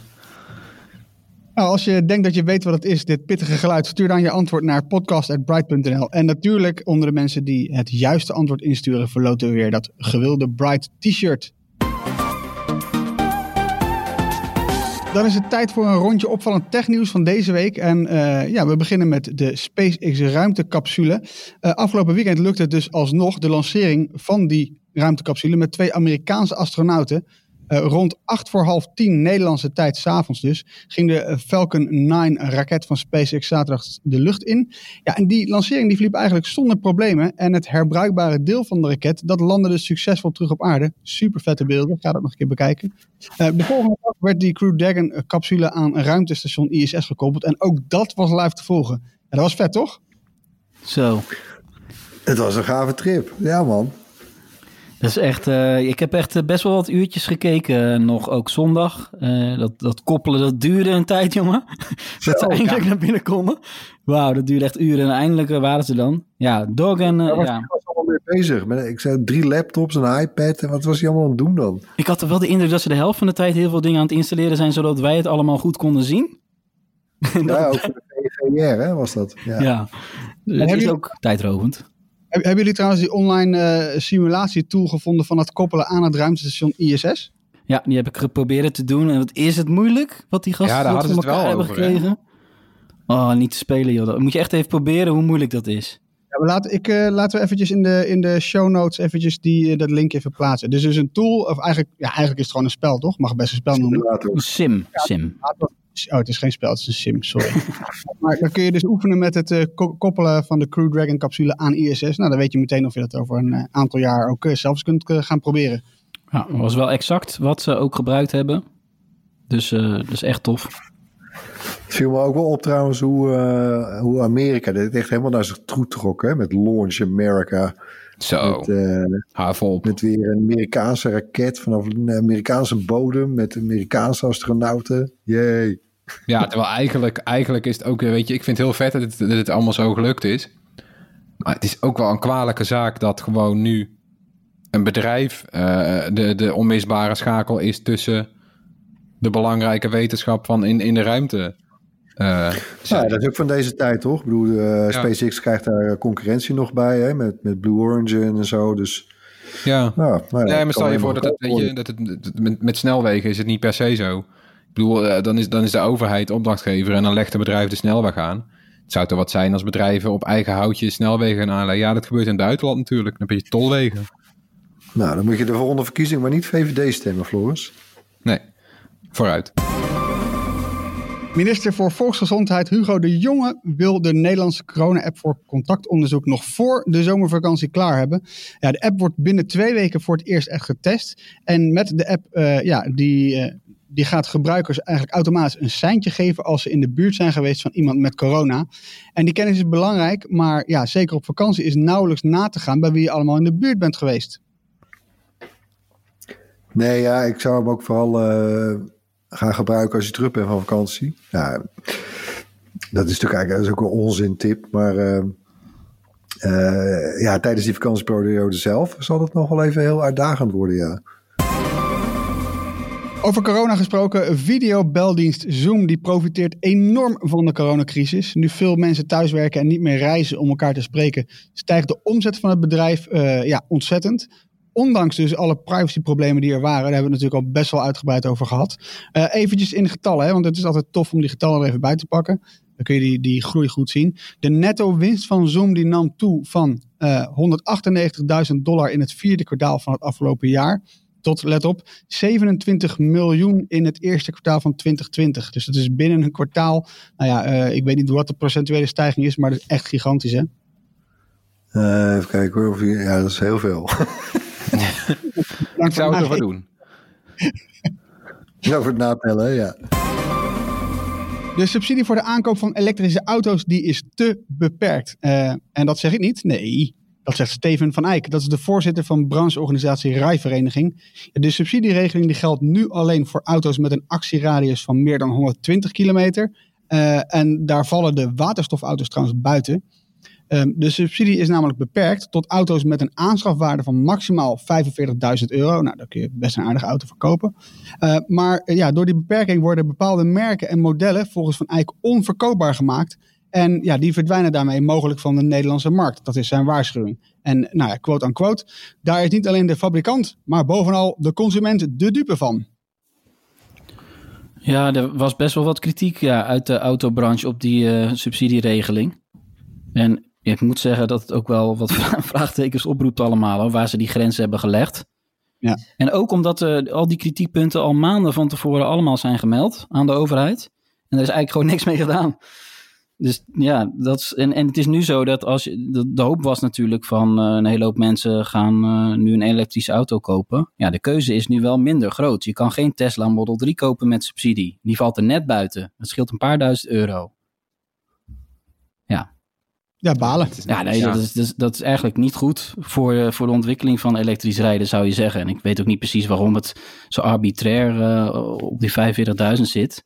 Nou, als je denkt dat je weet wat het is, dit pittige geluid, stuur dan je antwoord naar podcast.bright.nl. En natuurlijk, onder de mensen die het juiste antwoord insturen, verloten we weer dat gewilde Bright t-shirt. Dan is het tijd voor een rondje opvallend technieuws van deze week. En uh, ja, we beginnen met de SpaceX ruimtecapsule. Uh, afgelopen weekend lukte het dus alsnog de lancering van die ruimtecapsule met twee Amerikaanse astronauten. Uh, rond acht voor half tien Nederlandse tijd, s'avonds dus, ging de eh, Falcon 9 raket van SpaceX zaterdag de lucht in. Ja, en die lancering die verliep eigenlijk zonder problemen. En het herbruikbare deel van de raket, dat landde dus succesvol terug op aarde. Super vette beelden, ga dat nog een keer bekijken. Uh, de volgende dag werd die Crew Dragon capsule aan een ruimtestation ISS gekoppeld. En ook dat was live te volgen. Ja, dat was vet, toch? Zo. Het was een gave trip. Ja, man. Dat is echt, uh, ik heb echt eh, best wel wat uurtjes gekeken, uh, nog ook zondag. Uh, dat, dat koppelen, dat duurde een tijd, [LAUGHS] jongen. dat ze eindelijk ja. naar binnen konden. Wauw, dat duurde echt uren. En eindelijk waren ze dan. Ja, Dog en... ja, was, ja. Ik was allemaal mee bezig. Met, ik zei drie laptops, een iPad. En wat was hij allemaal aan het doen dan? Ik had wel de indruk dat ze de helft van de tijd heel veel dingen aan het installeren zijn, zodat wij het allemaal goed konden zien. ja, [LAUGHS] ook voor de VVR hè, was dat. Ja, ja. dat is ook tijdrovend. Hebben jullie trouwens die online uh, simulatietool gevonden van het koppelen aan het ruimtestation ISS? Ja, die heb ik geprobeerd te doen. En wat is het moeilijk wat die gasten ja, daar hadden voor elkaar hebben over, gekregen? Hè? Oh, niet te spelen joh. Dat moet je echt even proberen hoe moeilijk dat is. Ja, maar laat, ik, uh, laten we eventjes in de, in de show notes eventjes die, uh, dat link even plaatsen. Dus is een tool, of eigenlijk, ja, eigenlijk is het gewoon een spel, toch? Mag best een spel noemen. Een sim, ja, sim. Oh, het is geen spel, het is een sim, sorry. [LAUGHS] maar dan kun je dus oefenen met het uh, koppelen van de Crew Dragon capsule aan ISS. Nou, dan weet je meteen of je dat over een uh, aantal jaar ook uh, zelfs kunt gaan proberen. Ja, dat was wel exact wat ze ook gebruikt hebben. Dus dat is echt tof. Het viel me ook wel op trouwens hoe, hoe Amerika dit echt helemaal naar zich toe trok. Hè? Met Launch America. Zo, Met, eh, met weer een Amerikaanse raket vanaf een Amerikaanse bodem met Amerikaanse astronauten. Jee. Ja, terwijl eigenlijk, eigenlijk is het ook, weet je, ik vind het heel vet dat het, dat het allemaal zo gelukt is. Maar het is ook wel een kwalijke zaak dat gewoon nu een bedrijf eh, de, de onmisbare schakel is tussen de belangrijke wetenschap van in, in de ruimte. Eh, Ja, zijn. dat is ook van deze tijd, toch? Ik bedoel, eh, SpaceX krijgt daar concurrentie nog bij, hè? Met, met Blue Origin en zo. Dus, ja. nou, nou Nee, maar stel je voor dat het, weet je, dat het, met, met snelwegen is het niet per se zo. Ik bedoel, eh, dan is, dan is de overheid opdrachtgever en dan legt een bedrijf de snelweg aan. Het zou toch wat zijn als bedrijven op eigen houtje snelwegen gaan aanleggen. Ja, dat gebeurt in het buitenland natuurlijk. Dan heb je tolwegen. Nou, dan moet je de volgende verkiezing maar niet VVD stemmen, Floris. Nee, vooruit. Minister voor Volksgezondheid Hugo de Jonge wil de Nederlandse corona-app voor contactonderzoek nog voor de zomervakantie klaar hebben. Ja, de app wordt binnen twee weken voor het eerst echt getest. En met de app, eh, ja, die, eh, die gaat gebruikers eigenlijk automatisch een seintje geven als ze in de buurt zijn geweest van iemand met corona. En die kennis is belangrijk, maar ja, zeker op vakantie is nauwelijks na te gaan bij wie je allemaal in de buurt bent geweest. Nee, ja, ik zou hem ook vooral eh, gaan gebruiken als je terug bent van vakantie. Ja, dat is natuurlijk eigenlijk ook een onzin tip. Maar eh, eh, ja, tijdens die vakantieperiode zelf zal het nog wel even heel uitdagend worden, ja. Over corona gesproken, videobeldienst Zoom die profiteert enorm van de coronacrisis. Nu veel mensen thuiswerken en niet meer reizen om elkaar te spreken, stijgt de omzet van het bedrijf eh, ja, ontzettend. Ondanks dus alle privacyproblemen die er waren, daar hebben we het natuurlijk al best wel uitgebreid over gehad. Eh eventjes in getallen, hè, want het is altijd tof om die getallen er even bij te pakken. Dan kun je die, die groei goed zien. De netto winst van Zoom die nam toe van eh 198.000 dollar in het vierde kwartaal van het afgelopen jaar tot, let op, 27 miljoen in het eerste kwartaal van 2020. Dus dat is binnen een kwartaal. Nou ja, eh, ik weet niet wat de procentuele stijging is, maar dat is echt gigantisch, hè? Even kijken. Of je, ja, dat is heel veel. [LAUGHS] Ik zou het ervoor doen. Over het natellen, ja. De subsidie voor de aankoop van elektrische auto's die is te beperkt. Eh, en dat zeg ik niet. Nee, dat zegt Steven van Eyck. Dat is de voorzitter van brancheorganisatie Rijvereniging. De subsidieregeling die geldt nu alleen voor auto's met een actieradius van meer dan 120 kilometer. Eh, en daar vallen de waterstofauto's trouwens buiten. Ehm, de subsidie is namelijk beperkt tot auto's met een aanschafwaarde van maximaal 45.000 euro. Nou, daar kun je best een aardige auto verkopen. Uh, maar uh, ja, door die beperking worden bepaalde merken en modellen volgens Van Eyck onverkoopbaar gemaakt. En ja, die verdwijnen daarmee mogelijk van de Nederlandse markt. Dat is zijn waarschuwing. En nou ja, quote unquote, daar is niet alleen de fabrikant, maar bovenal de consument de dupe van. Ja, er was best wel wat kritiek ja, uit de autobranche op die uh, subsidieregeling. En ik moet zeggen dat het ook wel wat [LAUGHS] vraagtekens oproept allemaal, hoor, waar ze die grens hebben gelegd. Ja. En ook omdat uh, al die kritiekpunten al maanden van tevoren allemaal zijn gemeld aan de overheid. En er is eigenlijk gewoon [LAUGHS] niks mee gedaan. Dus ja, dat is, en, en het is nu zo dat als je, de, de hoop was natuurlijk van uh, een hele hoop mensen gaan uh, nu een elektrische auto kopen. Ja, de keuze is nu wel minder groot. Je kan geen Tesla Model 3 kopen met subsidie. Die valt er net buiten. Het scheelt een paar duizend euro. Ja. Balen. Ja, nee, ja. Dat, is, dat, is, dat is eigenlijk niet goed voor, uh, voor de ontwikkeling van elektrisch rijden, zou je zeggen. En ik weet ook niet precies waarom het zo arbitrair uh, op die 45.000 zit.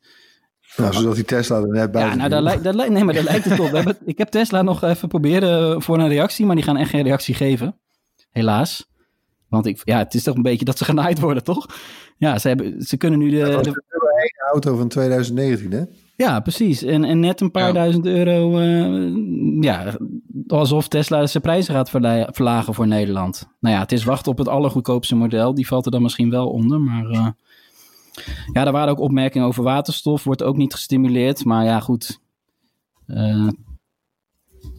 Nou, zodat die Tesla er net bij Ja, nou, daar lijkt, daar lijkt, nee, maar daar lijkt het op. Hebben, [LAUGHS] ik heb Tesla nog even proberen voor een reactie, maar die gaan echt geen reactie geven. Helaas. Want ik, ja, het is toch een beetje dat ze genaaid worden, toch? Ja, ze, hebben, ze kunnen nu de... De, de auto van 2019, hè? Ja, precies. En, en net een paar ja. duizend euro, uh, ja, alsof Tesla zijn prijzen gaat verla verlagen voor Nederland. Nou ja, het is wachten op het allergoedkoopste model. Die valt er dan misschien wel onder, maar... Uh, ja, er waren ook opmerkingen over waterstof. Wordt ook niet gestimuleerd. Maar ja, goed. Uh,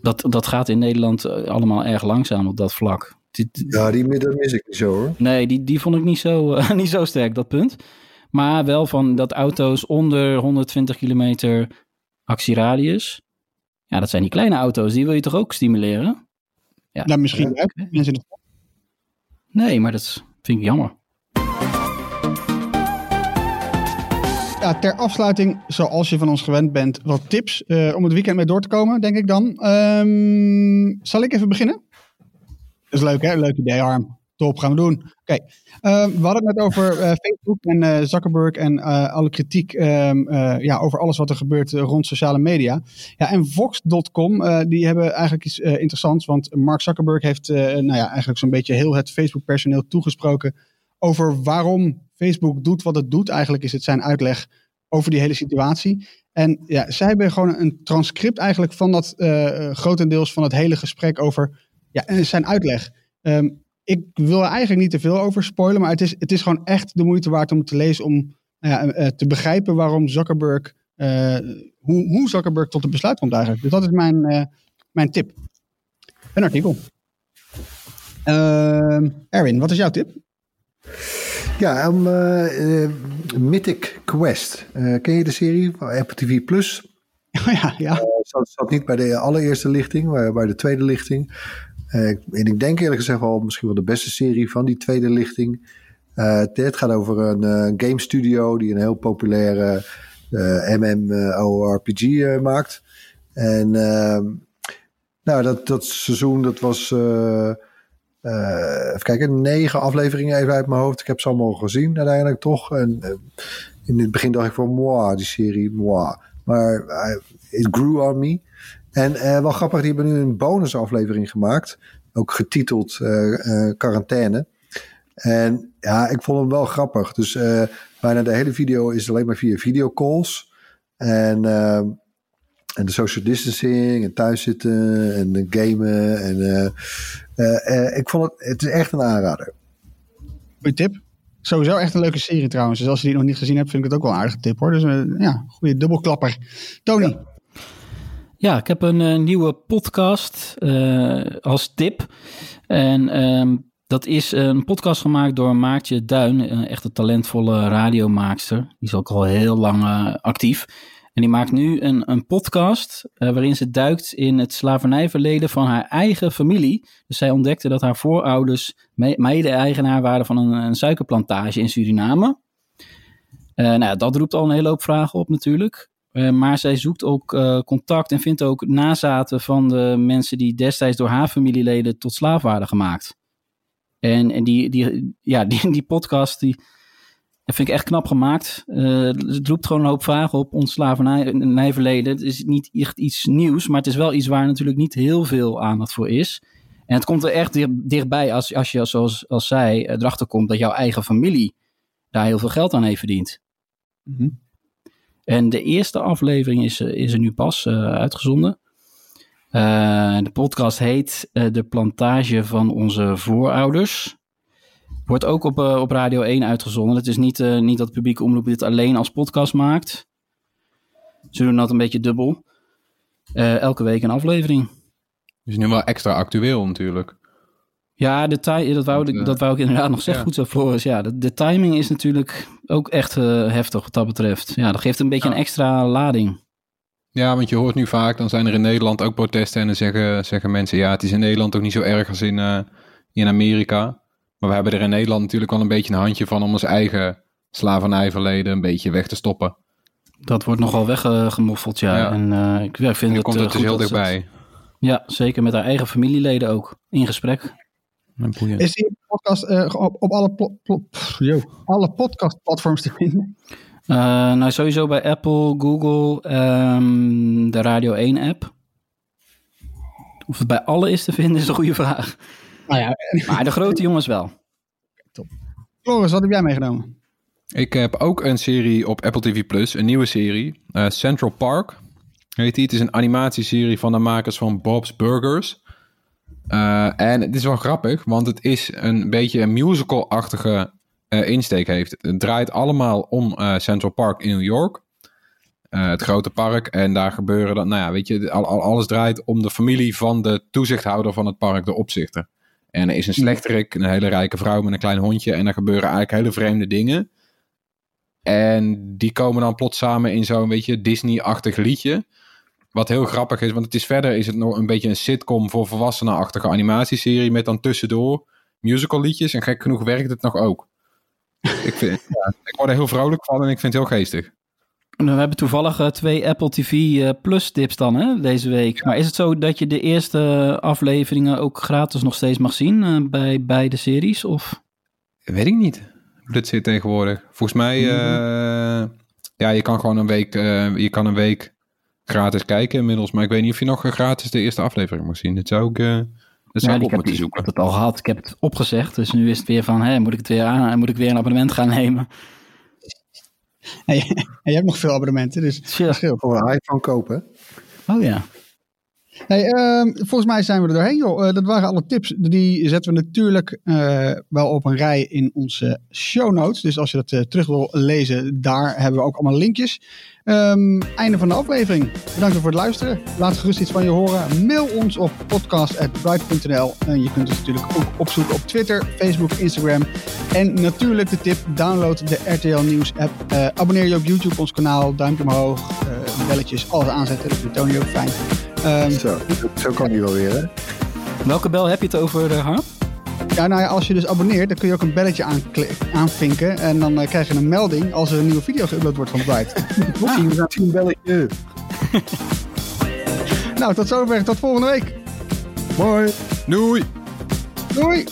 dat, dat gaat in Nederland allemaal erg langzaam op dat vlak. Ja, die dat mis ik niet zo hoor. Nee, die, die vond ik niet zo, uh, [LAUGHS] niet zo sterk, dat punt. Maar wel van dat auto's onder 120 kilometer actieradius. Ja, dat zijn die kleine auto's. Die wil je toch ook stimuleren? Ja, nou, misschien ja, okay. mensen het... Nee, maar dat vind ik jammer. Ja, ter afsluiting, zoals je van ons gewend bent, wat tips uh, om het weekend mee door te komen, denk ik dan. Um, zal ik even beginnen? Dat is leuk, hè? Leuk idee, Harm. Top, gaan we doen. Oké, ehm, we hadden het net over eh, Facebook en eh, Zuckerberg en eh, alle kritiek ehm, eh, ja, over alles wat er gebeurt rond sociale media. Ja, en Vox.com, die hebben eigenlijk iets interessants, want Mark Zuckerberg heeft nou ja, eigenlijk zo'n beetje heel het Facebook-personeel toegesproken over waarom Facebook doet wat het doet. Eigenlijk is het zijn uitleg over die hele situatie. En ja, zij hebben gewoon een transcript eigenlijk van dat grotendeels van het hele gesprek over ja, zijn uitleg. Ehm, ik wil er eigenlijk niet te veel over spoilen, maar het is, het is gewoon echt de moeite waard om te lezen om nou ja, eh, te begrijpen waarom Zuckerberg, eh, hoe, hoe Zuckerberg tot het besluit komt eigenlijk. Dus dat is mijn, eh, mijn tip. Een artikel. Ehm, Erwin, wat is jouw tip? Ja, um, Mythic Quest. Ken je de serie van Apple TV Plus? Oh [LAUGHS] ja, ja. Uh, zat, zat niet bij de allereerste lichting, maar bij de tweede lichting. Uh, en ik denk eerlijk gezegd wel misschien wel de beste serie van die tweede lichting. Uh, het gaat over een uh, game studio die een heel populaire MMORPG maakt. En ehm, nou, dat, dat seizoen dat was... Even kijken, negen afleveringen even uit mijn hoofd. Ik heb ze allemaal gezien uiteindelijk toch. En in het begin dacht ik van, moi, die serie, moi. Maar it grew on me. En uh, wel grappig, die hebben nu een bonusaflevering gemaakt. Ook getiteld Quarantaine. En ja, ik vond hem wel grappig. Dus bijna de hele video is alleen maar via videocalls. En, en de social distancing en thuiszitten en gamen. En ik vond het, het is echt een aanrader. Goeie tip. Sowieso echt een leuke serie trouwens. Dus als je die nog niet gezien hebt, vind ik het ook wel een aardige tip hoor. Dus uh, ja, goede dubbelklapper. Tony. Ja. Ja ik heb een uh, nieuwe podcast als tip. En um, dat is een podcast gemaakt door Maartje Duin, een echte talentvolle radiomaakster. Die is ook al heel lang actief. En die maakt nu een, een podcast waarin ze duikt in het slavernijverleden van haar eigen familie. Dus zij ontdekte dat haar voorouders me mede-eigenaar waren van een, een, suikerplantage in Suriname. Uh, nou, dat roept al een hele hoop vragen op natuurlijk. Uh, maar zij zoekt ook contact en vindt ook nazaten van de mensen die destijds door haar familieleden tot slaaf waren gemaakt. En, en die, die, ja, [LAUGHS] die, die podcast die, dat vind ik echt knap gemaakt. Uh, het roept gewoon een hoop vragen op ons slavernijverleden. Het is niet echt iets nieuws, maar het is wel iets waar natuurlijk niet heel veel aandacht voor is. En het komt er echt dicht, dichtbij als, als je, zoals als zij, erachter komt dat jouw eigen familie daar heel veel geld aan heeft verdiend. Mm. En de eerste aflevering is, is er nu pas uh, uitgezonden. Uh, de podcast heet De Plantage van onze voorouders. Wordt ook op, op Radio 1 uitgezonden. Het is niet, niet dat publieke omroep dit alleen als podcast maakt. Ze doen dat een beetje dubbel. Elke week een aflevering. Is nu wel extra actueel natuurlijk. Ja, de dat, wou ik, dat wou ik inderdaad nog zeggen. Ja. Goed zo voor is. Ja, de, de, timing is natuurlijk ook echt heftig wat dat betreft. Ja, dat geeft een beetje ja. een extra lading. Ja, want je hoort nu vaak, dan zijn er in Nederland ook protesten. En dan zeggen, zeggen mensen, ja, het is in Nederland ook niet zo erg als in, in Amerika. Maar we hebben er in Nederland natuurlijk wel een beetje een handje van om ons eigen slavernijverleden een beetje weg te stoppen. Dat wordt nogal weggemoffeld, ja. ja. En uh, ik ja, vind en het komt het dus heel dichtbij. Het, ja, zeker met haar eigen familieleden ook in gesprek. Is die podcast uh, op, op alle, yo, alle podcastplatforms te vinden? Uh, nou, sowieso bij Apple, Google, um, de Radio 1 app. Of het bij alle is te vinden is een goede vraag. Nou ja. Maar de grote jongens wel. Top. Floris, wat heb jij meegenomen? Ik heb ook een serie op Apple TV Plus, een nieuwe serie. Uh, Central Park heet die. Het is een animatieserie van de makers van Bob's Burgers. Uh, en het is wel grappig, want het is een beetje een musical-achtige uh, insteek heeft. Het draait allemaal om Central Park in New York. het grote park. En daar gebeuren dan, nou ja, weet je, al, al, alles draait om de familie van de toezichthouder van het park, de opzichter. En er is een slechterik, een hele rijke vrouw met een klein hondje. En er gebeuren eigenlijk hele vreemde dingen. En die komen dan plots samen in zo'n beetje Disney-achtig liedje. Wat heel grappig is, want het is verder is het nog een beetje een sitcom voor volwassenen-achtige animatieserie. Met dan tussendoor musical liedjes. En gek genoeg werkt het nog ook. ik, vind, [LAUGHS] ja, ik word er heel vrolijk van en ik vind het heel geestig. We hebben toevallig eh, twee Apple TV eh, Plus tips dan hè, deze week. Maar is het zo dat je de eerste afleveringen ook gratis nog steeds mag zien eh, bij beide series? Of? Weet ik niet hoe dit zit tegenwoordig. Volgens mij, eh, ja, je kan gewoon een week, je kan een week gratis kijken inmiddels. Maar ik weet niet of je nog gratis de eerste aflevering mag zien. Dat zou ik, eh dat zou Ja, ik ik, op moeten ik zoeken. heb het al gehad. Ik heb het opgezegd. Dus nu is het weer van, hè, moet ik het weer aan? Moet ik weer een abonnement gaan nemen? En je, en je hebt nog veel abonnementen, dus scheelt. Voor een iPhone kopen. Oh ja. Hey, ehm, volgens mij zijn we er doorheen, joh. Eh, dat waren alle tips. Die zetten we natuurlijk eh, wel op een rij in onze show notes. Dus als je dat eh, terug wil lezen, daar hebben we ook allemaal linkjes. Ehm, einde van de aflevering. Bedankt voor het luisteren. Laat gerust iets van je horen. Mail ons op podcast.bright.nl. En je kunt ons natuurlijk ook opzoeken op Twitter, Facebook, Instagram. En natuurlijk de tip, download de RTL Nieuws app. Abonneer je op YouTube, ons kanaal. Duimpje omhoog, belletjes, alles aanzetten. Dat vindt Tony ook fijn. Ehm, Zo, zo kan die wel weer, hè? Welke bel heb je het over, uh, Harm? Ja, nou ja, als je dus abonneert, dan kun je ook een belletje aanvinken. En dan eh, krijg je een melding als er [LAUGHS] een nieuwe video geüpload wordt van Bright. Tien belletje. nou, tot zover. Tot volgende week. Mooi. Doei! Doei!